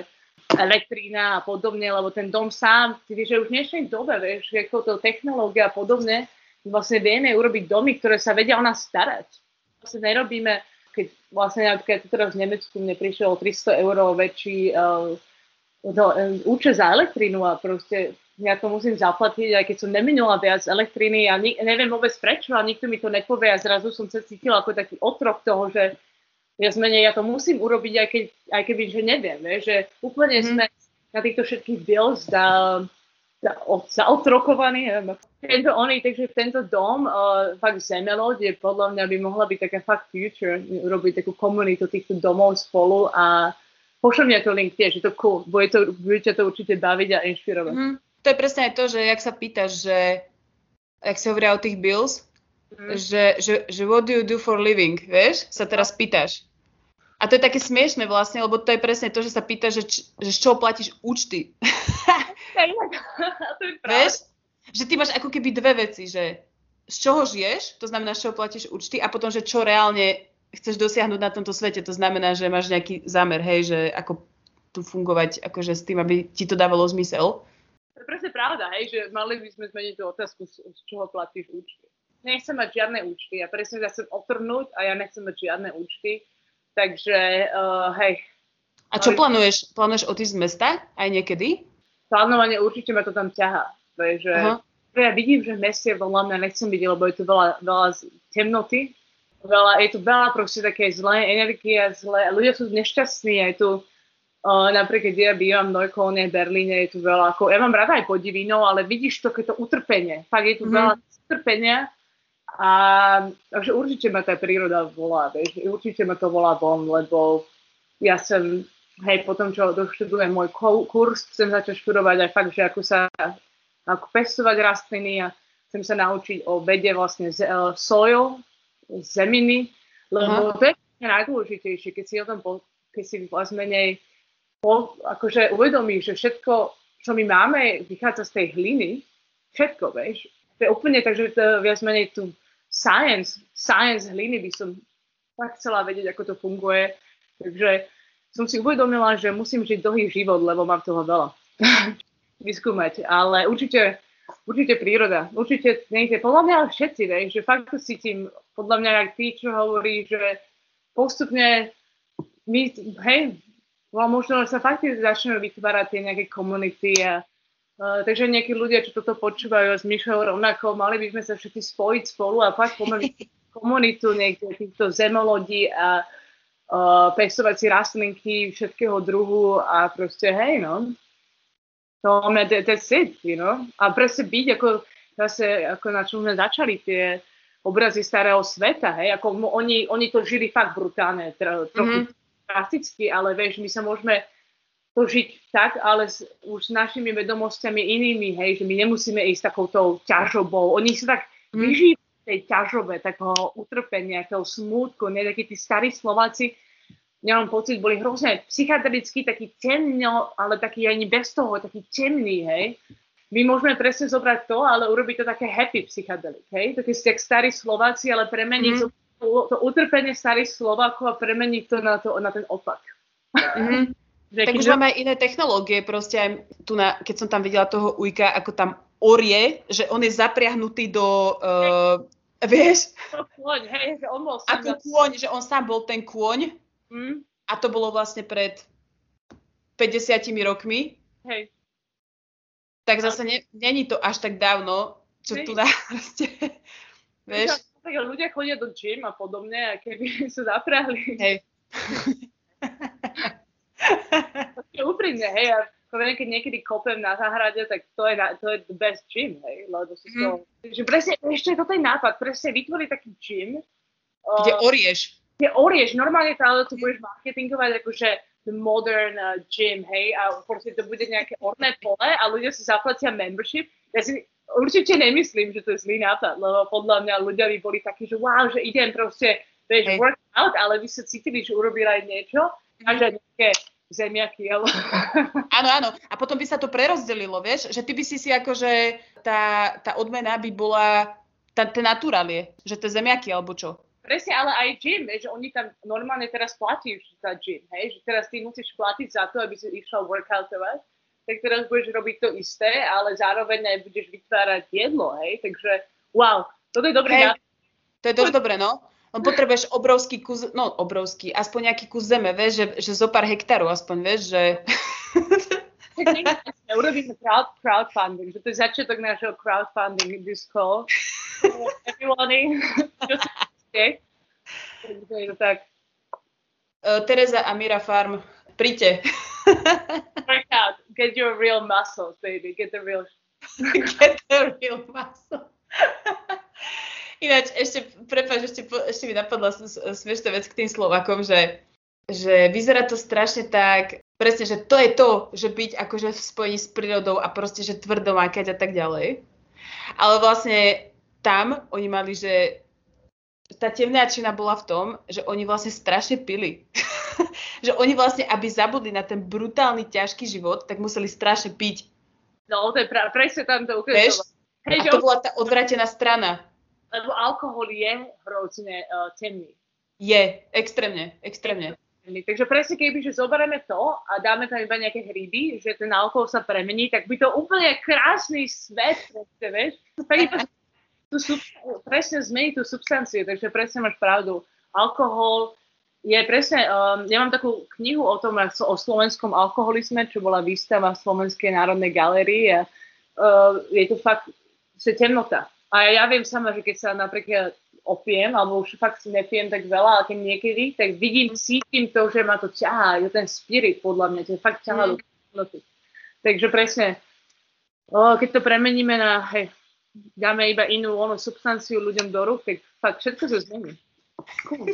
elektrína a podobne, lebo ten dom sám, ty vieš, že už v dnešnej dobe, vieš, ako to technológia a podobne, vlastne vieme urobiť domy, ktoré sa vedia o nás starať. Vlastne nerobíme, keď vlastne napríklad teraz v Nemecku mne prišiel 300 eur väčší uh, uh, účet za elektrínu a proste ja to musím zaplatiť, aj keď som neminula viac elektriny a ni- neviem vôbec prečo a nikto mi to nepovie a zrazu som sa cítila ako taký otrok toho, že viac menej ja to musím urobiť, aj, keď, aj keby, že neviem, vie, že úplne mm. sme na týchto všetkých bills za, za, zaotrokovaní, neviem, tento oni, takže tento dom, uh, fakt zemelod je podľa mňa by mohla byť taká fakt future, urobiť takú komunitu týchto domov spolu a pošlem mňa to link tiež, je to cool, bude, to, bude to určite baviť a inšpirovať. Mm. To je presne aj to, že jak sa pýtaš, že jak sa hovoria o tých bills, mm. že, že, že what do you do for living, vieš, sa teraz pýtaš. A to je také smiešne vlastne, lebo to je presne to, že sa pýta, že, č- že z čoho platíš účty. to je Vieš? Že ty máš ako keby dve veci, že z čoho žiješ, to znamená, z čoho platíš účty a potom, že čo reálne chceš dosiahnuť na tomto svete, to znamená, že máš nejaký zámer, hej, že ako tu fungovať akože s tým, aby ti to dávalo zmysel. To je presne pravda, hej, že mali by sme zmeniť tú otázku, z čoho platíš účty. Nechcem mať žiadne účty, ja presne sa chcem otrhnúť a ja nechcem mať žiadne účty Takže uh, hej. A čo plánuješ? Plánuješ odísť z mesta aj niekedy? Plánovanie určite ma to tam ťaha. Takže uh-huh. ja vidím, že v meste veľa mňa nechcem byť, lebo je tu veľa, veľa temnoty. Veľa, je tu veľa proste také zlé energie, zlé, ľudia sú nešťastní, je tu uh, napríklad, ja bývam v Neukolne, v Berlíne, je tu veľa, ako, ja mám rada aj podivinov, ale vidíš to, keď to utrpenie. Fakt je tu uh-huh. veľa utrpenia a takže určite ma tá príroda volá, vieš, určite ma to volá von, lebo ja som, hej, potom čo doštudujem môj kurz, chcem začať študovať aj fakt, že ako sa, ako pestovať rastliny a chcem sa naučiť o vede vlastne z, uh, soil, zeminy, lebo Aha. to je najdôležitejšie, keď si o tom, po, keď si vlastne menej po, akože uvedomíš, že všetko, čo my máme, vychádza z tej hliny, všetko, vieš, to je úplne tak, že to viac menej tu science, science hliny by som tak chcela vedieť, ako to funguje. Takže som si uvedomila, že musím žiť dlhý život, lebo mám toho veľa vyskúmať. Ale určite, určite príroda. Určite, nejte, podľa mňa všetci, vej, že fakt to cítim, podľa mňa, ak tí, čo hovorí, že postupne my, hej, možno sa fakt začnú vytvárať tie nejaké komunity a takže nejakí ľudia, čo toto počúvajú a zmýšľajú rovnako, mali by sme sa všetci spojiť spolu a fakt pomôcť komunitu niekde týchto zemolodí a uh, pestovať si rastlinky všetkého druhu a proste hej, no. I mean, that, that's it, you know. A presne byť, ako, zase, ako na čom sme začali, tie obrazy starého sveta, hej, ako oni, oni to žili fakt brutálne, tro, trochu mm-hmm. drasticky, ale vieš, my sa môžeme to žiť tak, ale s, už s našimi vedomostiami inými, hej, že my nemusíme ísť takouto ťažobou. Oni sa tak mm. vyžijú tej ťažobe, takého utrpenia, takého smútku, ne, takí tí starí Slováci, nemám pocit, boli hrozne psychedelickí, taký temno, ale taký ani bez toho, taký temný, hej. My môžeme presne zobrať to, ale urobiť to také happy psychedelik, hej. Také ste starí Slováci, ale premeniť mm. to, to utrpenie starých Slovákov a premeniť to na, to, na ten opak. Mm. Že tak už máme aj iné technológie, proste aj tu na, keď som tam videla toho ujka, ako tam orie, že on je zapriahnutý do, uh, vieš? Kôň, hej, že on bol Ako kôň, že on sám bol ten kôň. Mm. A to bolo vlastne pred 50 rokmi. Hej. Tak zase ne, není to až tak dávno, čo hej. tu dá proste, vieš? Tak ľudia chodia do gym a podobne a keby sa zaprahli. Hej. úprimne, hej, a poviem, keď niekedy kopem na záhrade, tak to je, na, to je the best gym, hej, lebo si to... Mm. Že presne, ešte toto je nápad, presne vytvoriť taký gym. Kde uh, orieš. Kde orieš, normálne to, ale to budeš marketingovať akože the modern uh, gym, hej, a proste to bude nejaké orné pole a ľudia si zaplatia membership. Ja si určite nemyslím, že to je zlý nápad, lebo podľa mňa ľudia by boli takí, že wow, že idem proste, vieš, hey. work out, ale by sa cítili, že urobili aj niečo a že nejaké zemiaky, ale... Áno, áno. A potom by sa to prerozdelilo, vieš? Že ty by si si akože, tá, tá odmena by bola, tá, ten naturálie, že to zemiaky, alebo čo? Presne, ale aj gym, vieš, že oni tam normálne teraz platí za gym, hej? Že teraz ty musíš platiť za to, aby si išiel workoutovať, tak teraz budeš robiť to isté, ale zároveň aj budeš vytvárať jedlo, hej? Takže, wow, toto je dobrý hey, To je dosť dobré, no. On potrebuješ obrovský kus, no obrovský, aspoň nejaký kus zeme, vieš, že, že zo pár hektárov aspoň, vieš, že... Urobíme crowd, crowdfunding, že to je začiatok nášho crowdfunding disco. Everyone, tak. Uh, Teresa a Mira Farm, príďte. Work out, get your real muscles, baby, get the real... get the real muscles. Ináč, ešte, prepáč, ešte, ešte mi napadla smiešná vec k tým Slovakom, že, že vyzerá to strašne tak, presne, že to je to, že byť akože v spojení s prírodou a proste, že tvrdo mákať a tak ďalej. Ale vlastne tam oni mali, že tá temnáčina bola v tom, že oni vlastne strašne pili. že oni vlastne, aby zabudli na ten brutálny, ťažký život, tak museli strašne piť. No, to je pra- presne tam to. Hey, a to bola tá odvratená strana lebo alkohol je hrozne uh, temný. Je, extrémne, extrémne. Takže presne keby, že zoberieme to a dáme tam iba nejaké hryby, že ten alkohol sa premení, tak by to úplne krásny svet, proste, vieš. Tú sub, presne zmení tú substanciu, takže presne máš pravdu. Alkohol je presne, um, ja mám takú knihu o tom, o slovenskom alkoholizme, čo bola výstava v Slovenskej národnej galerii a uh, je to fakt, je temnota a ja viem sama, že keď sa napríklad opiem, alebo už fakt si nepijem tak veľa, ale keď niekedy, tak vidím, cítim to, že ma to ťahá, je ten spirit podľa mňa, to je fakt ťahá mm. do Takže presne, o, keď to premeníme na, hej, dáme iba inú onú substanciu ľuďom do rúk, tak fakt všetko sa zmení. Cool.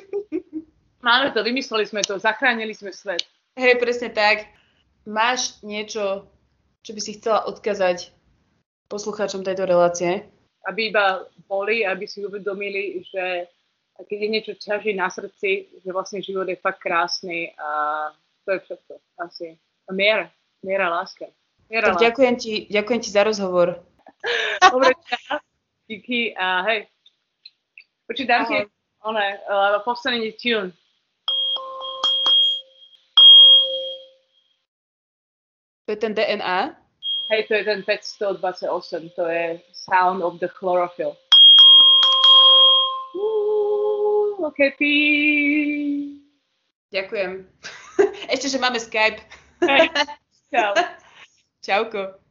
Máme to, vymysleli sme to, zachránili sme svet. Hej, presne tak. Máš niečo, čo by si chcela odkazať poslucháčom tejto relácie? Aby iba boli, aby si uvedomili, že keď je niečo ťaží na srdci, že vlastne život je fakt krásny a to je všetko asi. A miera, miera láska. Miera tak láska. Ďakujem, ti, ďakujem ti za rozhovor. Dobre, díky a hej. Počkej, dám ti one, uh, posledný tune. To je ten DNA? Hej, to je ten 528, to je sound of the chlorophyll. Ooh, okay, peace. Ďakujem. Ešte, že máme Skype. Čau. Čauko.